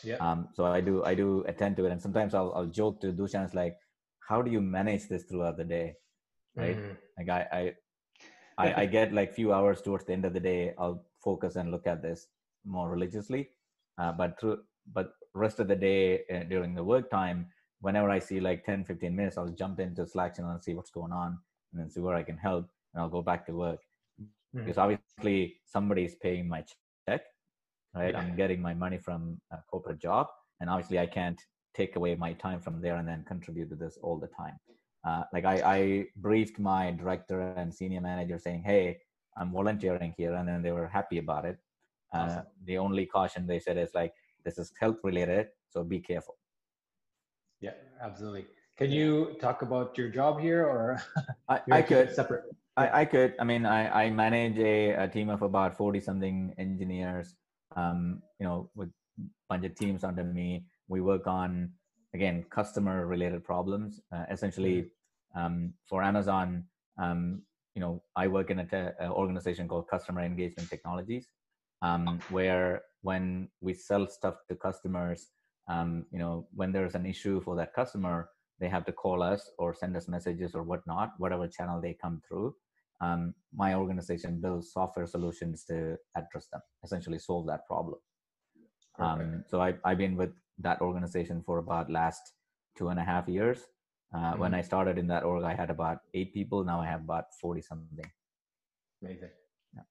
yeah. Um so i do i do attend to it. And sometimes i'll, I'll joke to dushan like how do you manage this throughout the day? Right? Mm. like I, I *laughs* I, I get like few hours towards the end of the day i'll focus and look at this more religiously. Uh, but through but rest of the day uh, during the work time whenever i see like 10 15 minutes i'll jump into slack channel and see what's going on and then see where i can help and i'll go back to work. Mm. because obviously somebody is paying my check right? I'm getting my money from a corporate job and obviously i can't take away my time from there and then contribute to this all the time. Uh, like I, I briefed my director and senior manager saying hey i'm volunteering here and then they were happy about it. Uh, awesome. the only caution they said is like this is health related so be careful. Yeah absolutely. Can you talk about your job here or *laughs* i, I could. separate I, I could. I mean i, I manage a, a team of about 40 something engineers um, you know with a bunch of teams under me we work on again customer related problems uh, essentially mm-hmm. um, for amazon um, you know i work in an organization called customer engagement technologies um, where when we sell stuff to customers um, you know when there's an issue for that customer they have to call us or send us messages or whatnot whatever channel they come through um, my organization builds software solutions to address them essentially solve that problem um, so I, i've been with that organization for about last two and a half years. Uh, mm-hmm. When I started in that org, I had about eight people. Now I have about 40 something. Amazing. Yeah.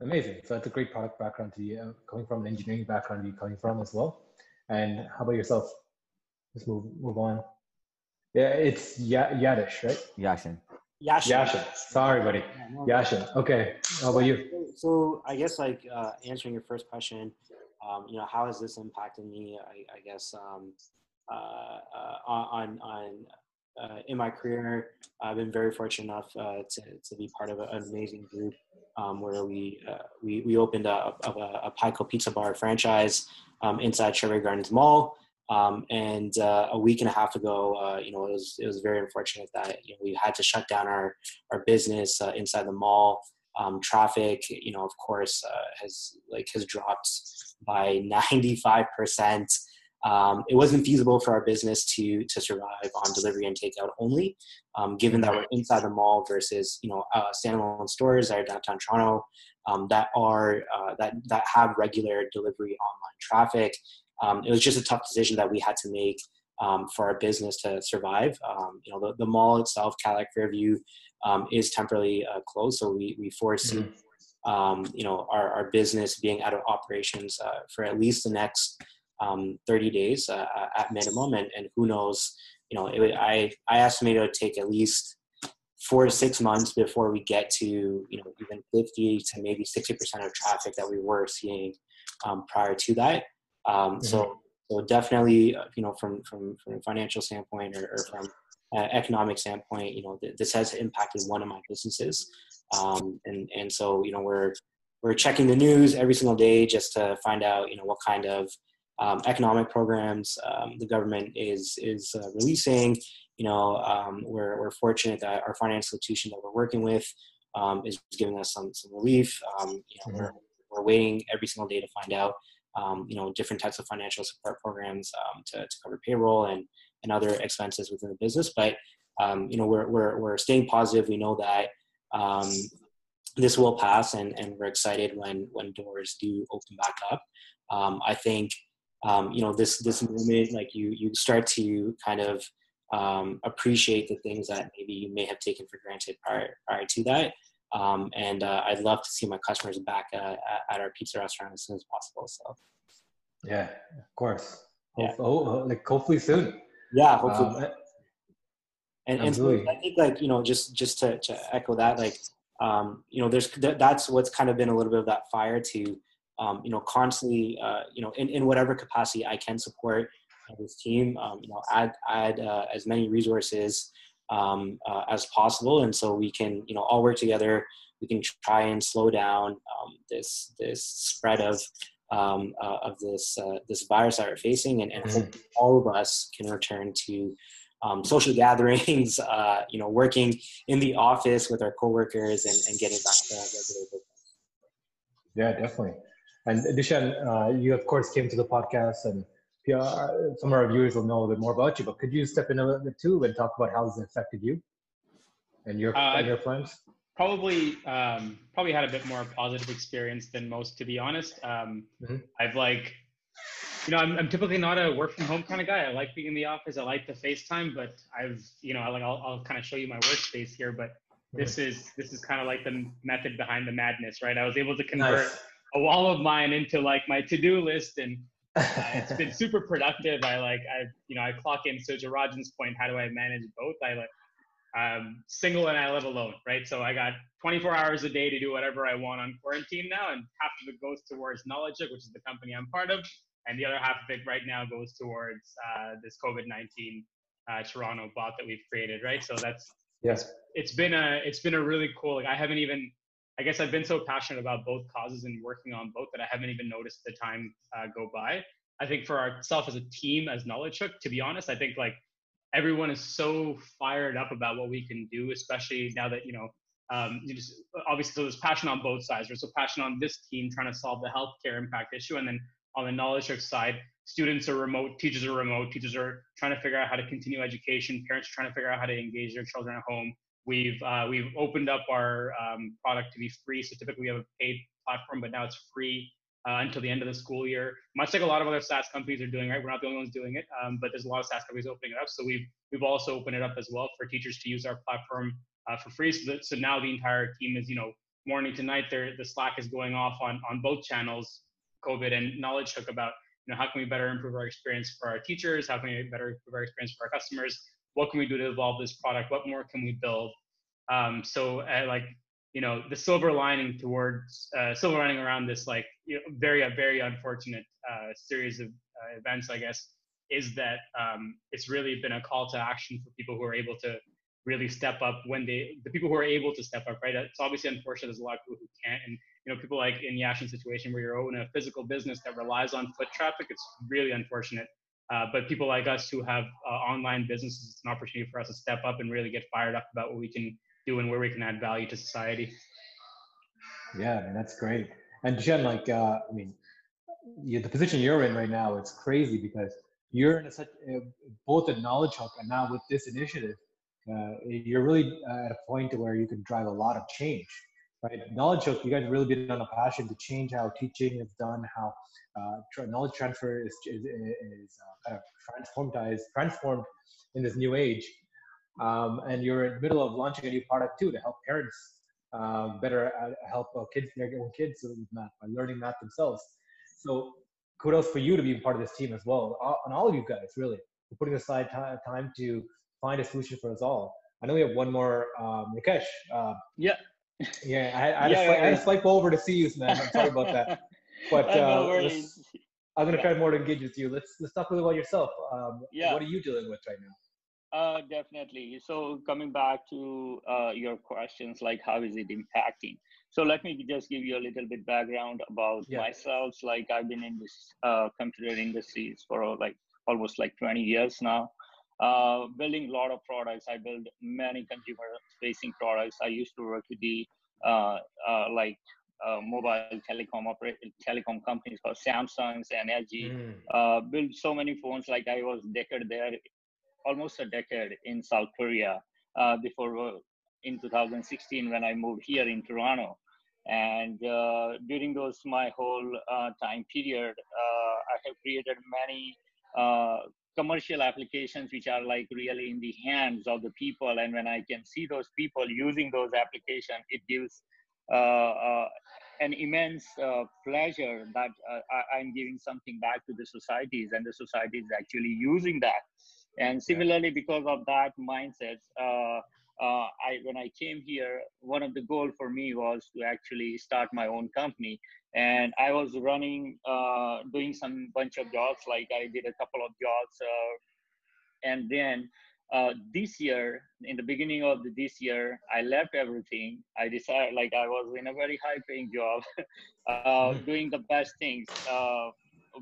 Amazing. So that's a great product background to you, uh, coming from an engineering background, you coming from as well. And how about yourself? Let's move move on. Yeah, it's y- Yadish, right? Yashin. Yashin. Yashin. Sorry, buddy. Yashin. Okay. How about you? So I guess like uh, answering your first question, um, you know, how has this impacted me? I, I guess um, uh, uh, on on uh, in my career, I've been very fortunate enough uh, to to be part of an amazing group um, where we uh, we we opened a, a, a Pi Co. Pizza Bar franchise um, inside Sherway Gardens Mall. Um, and uh, a week and a half ago, uh, you know, it was it was very unfortunate that you know, we had to shut down our our business uh, inside the mall. Um, traffic, you know, of course, has like has dropped by *laughs* 95%. Um, it wasn't feasible for our business to to survive on delivery and takeout only, um, given that we're inside the mall versus you know uh, standalone stores that are downtown Toronto um, that are uh, that that have regular delivery online traffic. Um, it was just a tough decision that we had to make um, for our business to survive. Um, you know, the, the mall itself, Cadillac Fairview, is temporarily uh, closed, so we we foresee. Mm-hmm um, you know, our, our business being out of operations uh, for at least the next um, 30 days uh, at minimum. And, and who knows, you know, it, I, I estimate it would take at least four to six months before we get to, you know, even 50 to maybe 60% of traffic that we were seeing um, prior to that. Um, mm-hmm. So, so definitely, uh, you know, from, from, from a financial standpoint or, or from uh, economic standpoint, you know, th- this has impacted one of my businesses. Um, and and so you know we're we're checking the news every single day just to find out you know what kind of um, economic programs um, the government is is uh, releasing. You know, um, we're we're fortunate that our financial institution that we're working with um, is giving us some some relief. Um, you know, mm-hmm. we're we're waiting every single day to find out. You know, different types of financial support programs to, to cover payroll and and other expenses within the business. But you know, we're we're we're staying positive. We know that um, this will pass, and, and we're excited when when doors do open back up. Um, I think um, you know this this moment, like you you start to kind of um, appreciate the things that maybe you may have taken for granted prior prior to that. Um, and uh, I'd love to see my customers back uh, at our pizza restaurant as soon as possible. So, yeah, of course. Yeah. Oh, like hopefully soon. Yeah, hopefully. Um, and, and so I think like you know just just to, to echo that like um, you know there's that's what's kind of been a little bit of that fire to um, you know constantly uh, you know in, in whatever capacity I can support this team um, you know add add uh, as many resources um, uh, as possible and so we can you know all work together we can try and slow down um, this this spread of um, uh, of this uh, this virus that we're facing and, and mm-hmm. all of us can return to um, social *laughs* gatherings, uh, you know, working in the office with our coworkers and, and getting back to regular business. Yeah, definitely. And Dushan, uh, you of course came to the podcast, and some of our viewers will know a little bit more about you. But could you step in a little bit too and talk about how this affected you and your uh, and your plans? Probably, um, probably had a bit more positive experience than most, to be honest. Um, mm-hmm. I've like you know, I'm, I'm typically not a work from home kind of guy. I like being in the office. I like the FaceTime, but I've, you know, I like, I'll, I'll kind of show you my workspace here, but this is, this is kind of like the method behind the madness, right? I was able to convert nice. a wall of mine into like my to-do list and uh, it's been super productive. I like, I, you know, I clock in. So to Rajan's point, how do I manage both? I like, um, single and I live alone, right? So I got 24 hours a day to do whatever I want on quarantine now, and half of it goes towards Knowledge which is the company I'm part of, and the other half of it right now goes towards uh, this COVID-19 uh, Toronto bot that we've created, right? So that's yes, it's been a it's been a really cool. Like I haven't even, I guess I've been so passionate about both causes and working on both that I haven't even noticed the time uh, go by. I think for ourselves as a team, as Knowledge Hook, to be honest, I think like everyone is so fired up about what we can do, especially now that you know um, you just obviously so there's passion on both sides. There's so passion on this team trying to solve the healthcare impact issue, and then on the knowledge hook side, students are remote, teachers are remote, teachers are trying to figure out how to continue education, parents are trying to figure out how to engage their children at home. We've uh, we've opened up our um, product to be free. So typically we have a paid platform, but now it's free uh, until the end of the school year. Much like a lot of other SaaS companies are doing, right? We're not the only ones doing it, um, but there's a lot of SaaS companies opening it up. So we've we've also opened it up as well for teachers to use our platform uh, for free. So that, so now the entire team is you know morning to night. There the Slack is going off on on both channels COVID and knowledge hook about you know how can we better improve our experience for our teachers, how can we better improve our experience for our customers, what can we do to evolve this product, what more can we build. Um, so uh, like you know the silver lining towards uh, silver lining around this like you know, very uh, very unfortunate uh, series of uh, events, I guess, is that um, it's really been a call to action for people who are able to really step up when they the people who are able to step up right it's obviously unfortunate there's a lot of people who can't and you know, people like in Yashin's situation where you're owning a physical business that relies on foot traffic, it's really unfortunate. Uh, but people like us who have uh, online businesses, it's an opportunity for us to step up and really get fired up about what we can do and where we can add value to society. Yeah, I mean, that's great. And Jen, like, uh, I mean, you, the position you're in right now, it's crazy because you're in a such uh, both a knowledge hook and now with this initiative, uh, you're really at a point where you can drive a lot of change right? Knowledge hook, you guys really been on a passion to change how teaching is done, how uh, knowledge transfer is, is, is uh, kind of transformed, transformed in this new age. Um, and you're in the middle of launching a new product too to help parents uh, better uh, help uh, kids, their own kids with math by learning math themselves. So kudos for you to be part of this team as well, and all of you guys really for putting aside time to find a solution for us all. I know we have one more, um, Rakesh. Uh, yeah. Yeah, I, I, yeah, had, to swipe over to see you, man. I'm sorry about that. *laughs* But uh, I'm gonna try more to engage with you. Let's let's talk a little about yourself. Um, yeah. What are you dealing with right now? Uh, definitely. So coming back to uh, your questions, like how is it impacting? So let me just give you a little bit background about yeah. myself. Like I've been in this uh, computer industries for like almost like 20 years now. Uh, building a lot of products. I build many consumer facing products. I used to work with the uh, uh, like uh, mobile telecom operator telecom companies called Samsungs and LG. Mm. Uh, built so many phones. Like I was decade there, almost a decade in South Korea uh, before in 2016 when I moved here in Toronto. And during those my whole time period, I have created many commercial applications which are like really in the hands of the people. And when i can see those people using those applications it gives uh, uh, an immense uh, pleasure that uh, I, am giving something back to the societies and the society is actually using that. And similarly because of that mindset uh, uh, I, when I came here, one of the goal for me was to actually start my own company. And I was running, uh, doing some bunch of jobs, like I did a couple of jobs. Uh, and then uh, this year, in the beginning of the, this year, I left everything. I decided, like I was in a very high paying job, *laughs* uh, mm-hmm. doing the best things, uh,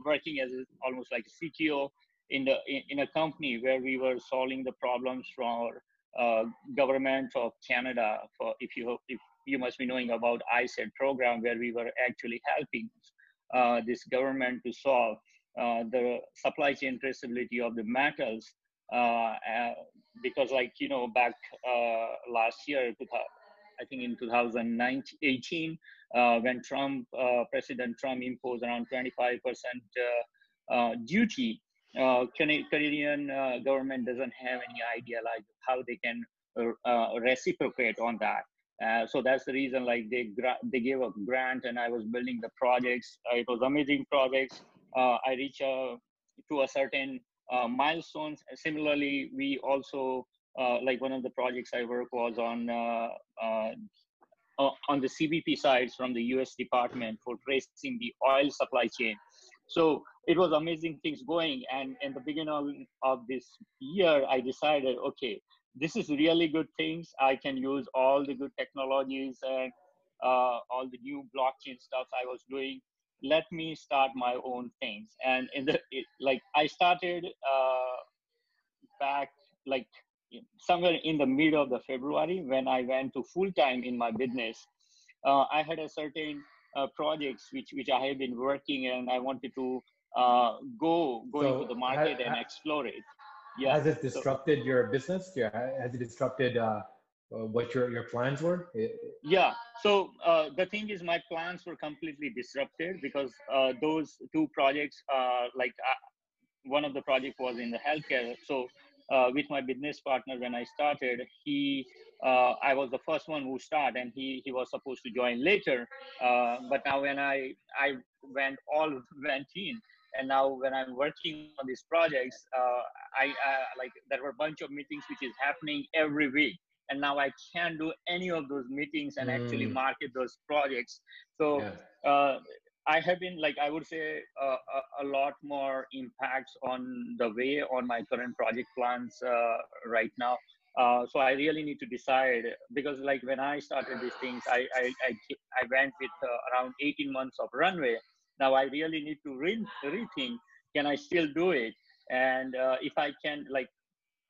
working as almost like a CTO in the in, in, a company where we were solving the problems for uh, government of Canada. For if you if you must be knowing about ISET program where we were actually helping uh, this government to solve uh, the supply chain traceability of the metals. Uh, uh, because like you know back last year, I think in 2018, when Trump President Trump imposed around 25 percent duty uh, Canadian uh, government doesn't have any idea like how they can uh, reciprocate on that. Uh, so that's the reason like they they gave a grant and I was building the projects. Uh, it was amazing projects. Uh, I reached to a certain milestones. Similarly, we also like one of the projects I work was on on the CBP sides from the U.S. Department for tracing the oil supply chain. So it was amazing things going. And in the beginning of this year, I decided, okay, this is really good things. I can use all the good technologies and uh, all the new blockchain stuff I was doing. Let me start my own things. And in the it, like, I started uh, back like somewhere in the middle of the February when I went to full time in my business. Uh, I had a certain uh, projects which which I have been working and I wanted to uh, go go so into the market and explore it. Yeah. Has it disrupted so, your business? Yeah. Has it disrupted uh, uh, what your your plans were? Yeah. So uh, the thing is, my plans were completely disrupted because uh, those two projects, uh, like uh, one of the project was in the healthcare. So uh, with my business partner when I started, he uh, I was the first one who started, and he he was supposed to join later. Uh, but now when I I went all went in, and now when i'm working on these projects uh, i uh, like there were a bunch of meetings which is happening every week and now i can't do any of those meetings and mm. actually market those projects so yeah. uh, i have been like i would say uh, a, a, lot more impacts on the way on my current project plans uh, right now uh, so I really need to decide because, like, when I started these things, I I, I, I went with around 18 months of runway, now I really need to re- rethink, can I still do it? And uh, if I can, like,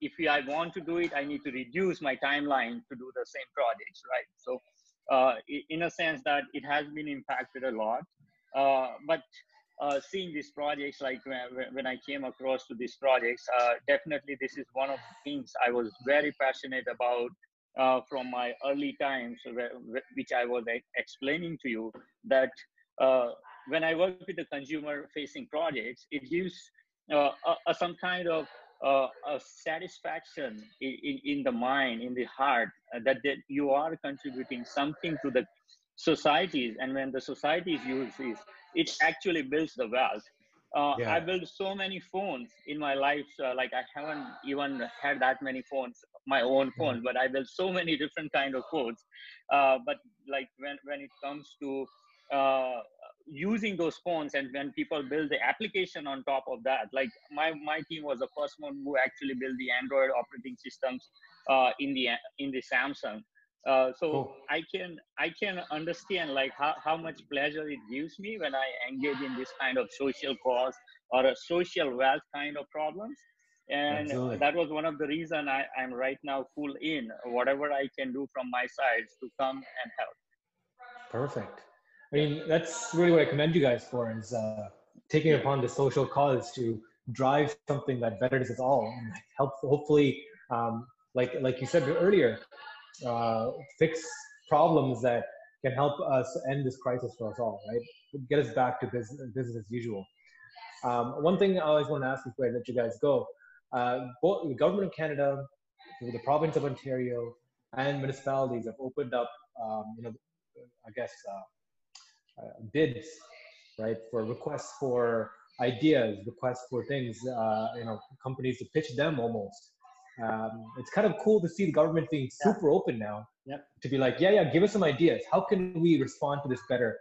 if I want to do it, I need to reduce my timeline to do the same projects, right? So uh, in a sense that it has been impacted a lot. Uh, but uh, seeing these projects, like when, I came across to these projects, uh, definitely this is one of the things I was very passionate about uh, from my early times, which I was explaining to you that uh, when I work with the consumer facing projects, it gives uh, a, a, some kind of uh, a satisfaction in, in, in, the mind, in the heart, uh, that, that you are contributing something to the societies. And when the societies use this, it actually builds the wealth. Uh, yeah. I built so many phones in my life. Uh, like I haven't even had that many phones, my own phone, mm-hmm. but I built so many different kind of phones. Uh, but like when when it comes to uh, using those phones and when people build the application on top of that like my my team was the first one who actually built the android operating systems uh, in the in the samsung uh, so cool. i can i can understand like how, how much pleasure it gives me when i engage in this kind of social cause or a social wealth kind of problems and Absolutely. that was one of the reason I, i'm right now full in whatever i can do from my side to come and help perfect I mean, that's really what I commend you guys for is uh, taking upon the social cause to drive something that betters us all and help hopefully, um, like like you said earlier, uh, fix problems that can help us end this crisis for us all, right? Get us back to business, business as usual. Um, one thing I always want to ask before I let you guys go, uh, both the government of Canada, the province of Ontario, and municipalities have opened up, um, you know, I guess uh, uh, bids, right, for requests for ideas, requests for things, uh, you know, companies to pitch them almost. Um, it's kind of cool to see the government being super yeah. open now yeah. to be like, yeah, yeah, give us some ideas. How can we respond to this better?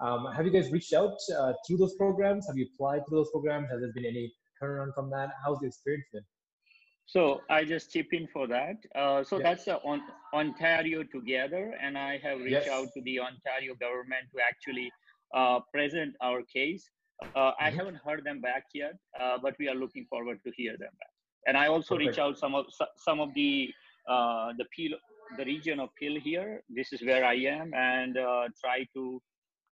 Um, have you guys reached out uh, through those programs? Have you applied to those programs? Has there been any turnaround from that? How's the experience been? So I just chip in for that. Uh, so that's the on, Ontario together, and I have reached yes. out to the Ontario government to actually uh, present our case. Uh, I mm-hmm. haven't heard them back yet, uh, but we are looking forward to hear them back. And I also Perfect. reach out some of some of the uh, the Peel, the region of Peel here. This is where I am, and uh, try to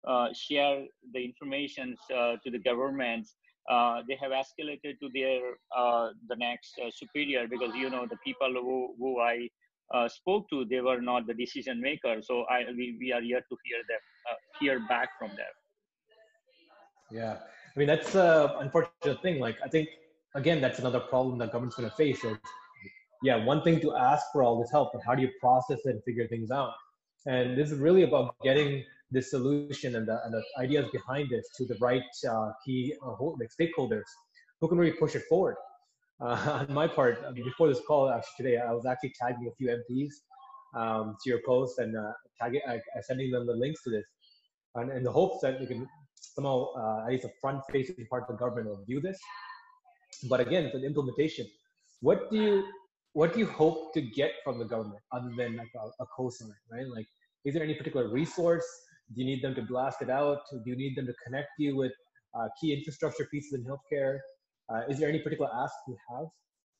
uh, share the information uh, to the governments. Uh, they have escalated to their uh, the next uh, superior because you know the people who who I spoke to they were not the decision maker. So I we, we are here to hear them hear back from them. Yeah, I mean that's a unfortunate thing. Like I think again, that's another problem that government's going to face. Is yeah, one thing to ask for all this help, but how do you process it and figure things out? And this is really about getting the solution and the, and the ideas behind this to the right uh, key uh, like stakeholders who can really push it forward. Uh, *laughs* on my part, I mean, before this call actually today, I was actually tagging a few MPs um, to your post and uh, tagging, uh, sending them the links to this, and in the hopes that we can somehow uh, at least a front-facing part of the government will view this. But again, for the implementation, what do you what do you hope to get from the government other than like a, a cosign, right? Like, is there any particular resource? Do you need them to blast it out? Do you need them to connect you with uh, key infrastructure pieces in healthcare? Uh, is there any particular ask you have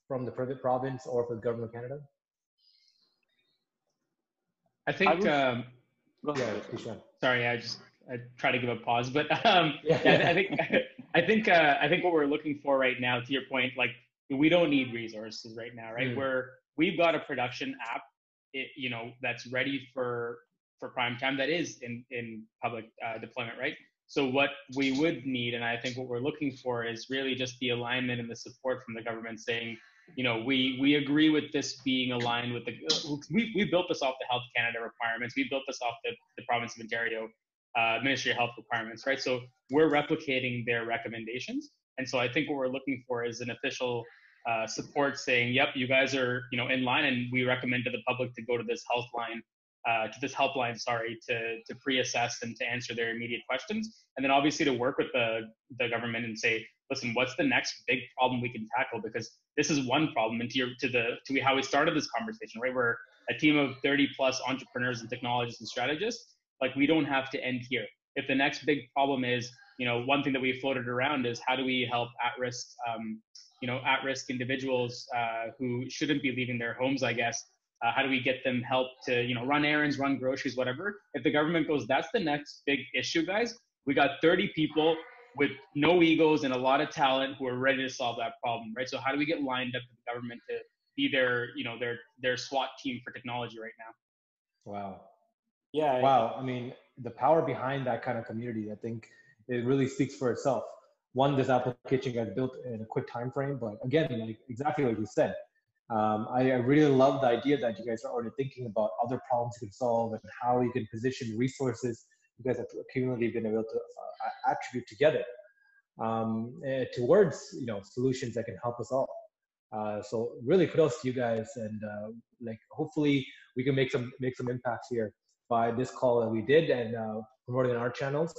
from the private province or from the government of Canada? I think. I would, um, yeah, sorry, I just I try to give a pause, but um, *laughs* yeah. I, I, think I think uh, I think what we're looking for right now, to your point, like we don't need resources right now, right? Mm. We're we've got a production app, it, you know, that's ready for for prime time that is in in public uh, deployment, right? So what we would need, and I think what we're looking for, is really just the alignment and the support from the government, saying, you know, we we agree with this being aligned with the. We we built this off the Health Canada requirements. We built this off the the province of Ontario uh, Ministry of Health requirements, right? So we're replicating their recommendations. And so I think what we're looking for is an official uh, support saying, yep, you guys are, you know, in line and we recommend to the public to go to this health line, uh, to this helpline, sorry, to, to pre-assess and to answer their immediate questions. And then obviously to work with the, the government and say, listen, what's the next big problem we can tackle? Because this is one problem and to, your, to the, to how we started this conversation, right? We're a team of 30 plus entrepreneurs and technologists and strategists like we don't have to end here. If the next big problem is, you know, one thing that we floated around is how do we help at-risk, um, you know, at-risk individuals uh, who shouldn't be leaving their homes, I guess. Uh, how do we get them help to, you know, run errands, run groceries, whatever? If the government goes, that's the next big issue, guys. We got 30 people with no egos and a lot of talent who are ready to solve that problem, right? So how do we get lined up with the government to be their, you know, their their SWAT team for technology right now? Wow, yeah. Wow. I mean, the power behind that kind of community, I think it really speaks for itself. One, this application got built in a quick time frame, but again, like exactly like you said, um, I, I, really love the idea that you guys are already thinking about other problems you can solve and how you can position resources you guys have cumulatively been able to uh, attribute together um, uh, towards you know solutions that can help us all. Uh, so really kudos to you guys, and uh, like hopefully we can make some make some impacts here by this call that we did and uh, promoting our channels.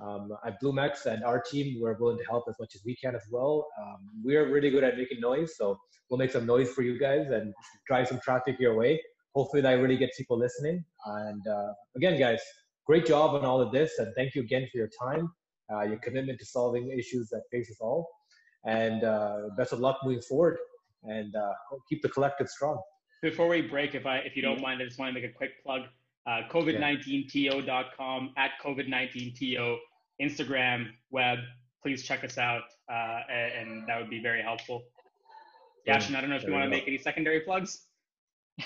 Um, at BloomX and our team, we're willing to help as much as we can as well. Um, we're really good at making noise, so we'll make some noise for you guys and drive some traffic your way. Hopefully, that really gets people listening. And uh, again, guys, great job on all of this, and thank you again for your time, uh, your commitment to solving issues that face us all, and uh, best of luck moving forward. And uh, keep the collective strong. Before we break, if I if you don't mind, I just want to make a quick plug uh, COVID19TO.com, at COVID19TO, Instagram, web. Please check us out, uh, and, that would be very helpful. Yashin, I don't know if you want to make any secondary plugs.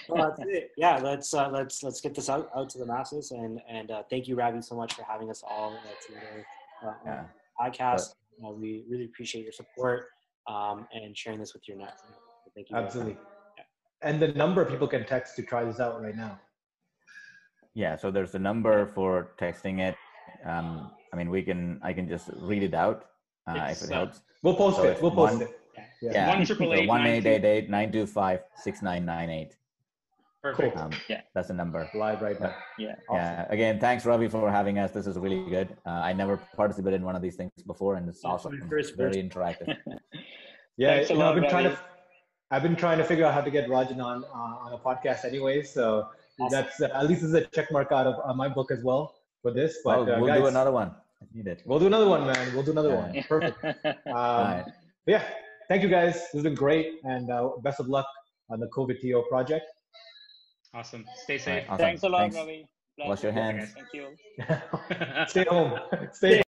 well, that's it. Yeah, let's uh, let's let's get this out, out to the masses, and and uh, thank you, Ravi, so much for having us all uh, uh, yeah. podcast. Uh, we really appreciate your support um, and sharing this with your network. Thank you. Absolutely. Yeah. And the number of people can text to try this out right now. Yeah, so there's a number for texting it. Um, I mean, we can, I can just read it out uh, if it uh, helps. We'll post so it. We'll post one, it. Yeah. yeah. One *laughs* triple eight. One eight eight eight nine two five six nine nine eight. Perfect. Um, yeah. That's the number. Live right now. Yeah. Awesome. Yeah. Again, thanks, Ravi, for having us. This is really good. Uh, I never participated in one of these things before, and it's *laughs* yeah, awesome. Very interactive. yeah, you know, I've been trying to. I've been trying to figure out how to get Rajan on uh, on a podcast anyway, so Awesome. That's uh, at least is a check mark out of uh, my book as well for this. But oh, we'll guys, do another one. Need it. We'll do another one, man. We'll do another one. Perfect. *laughs* Um, Yeah, thank you guys. This has been great, and uh, best of luck on the COVID TO project. Awesome. Stay safe. Awesome. Thanks a lot, Thanks. Ravi. Wash your hands. Thank you. *laughs* Stay home. *laughs* Stay.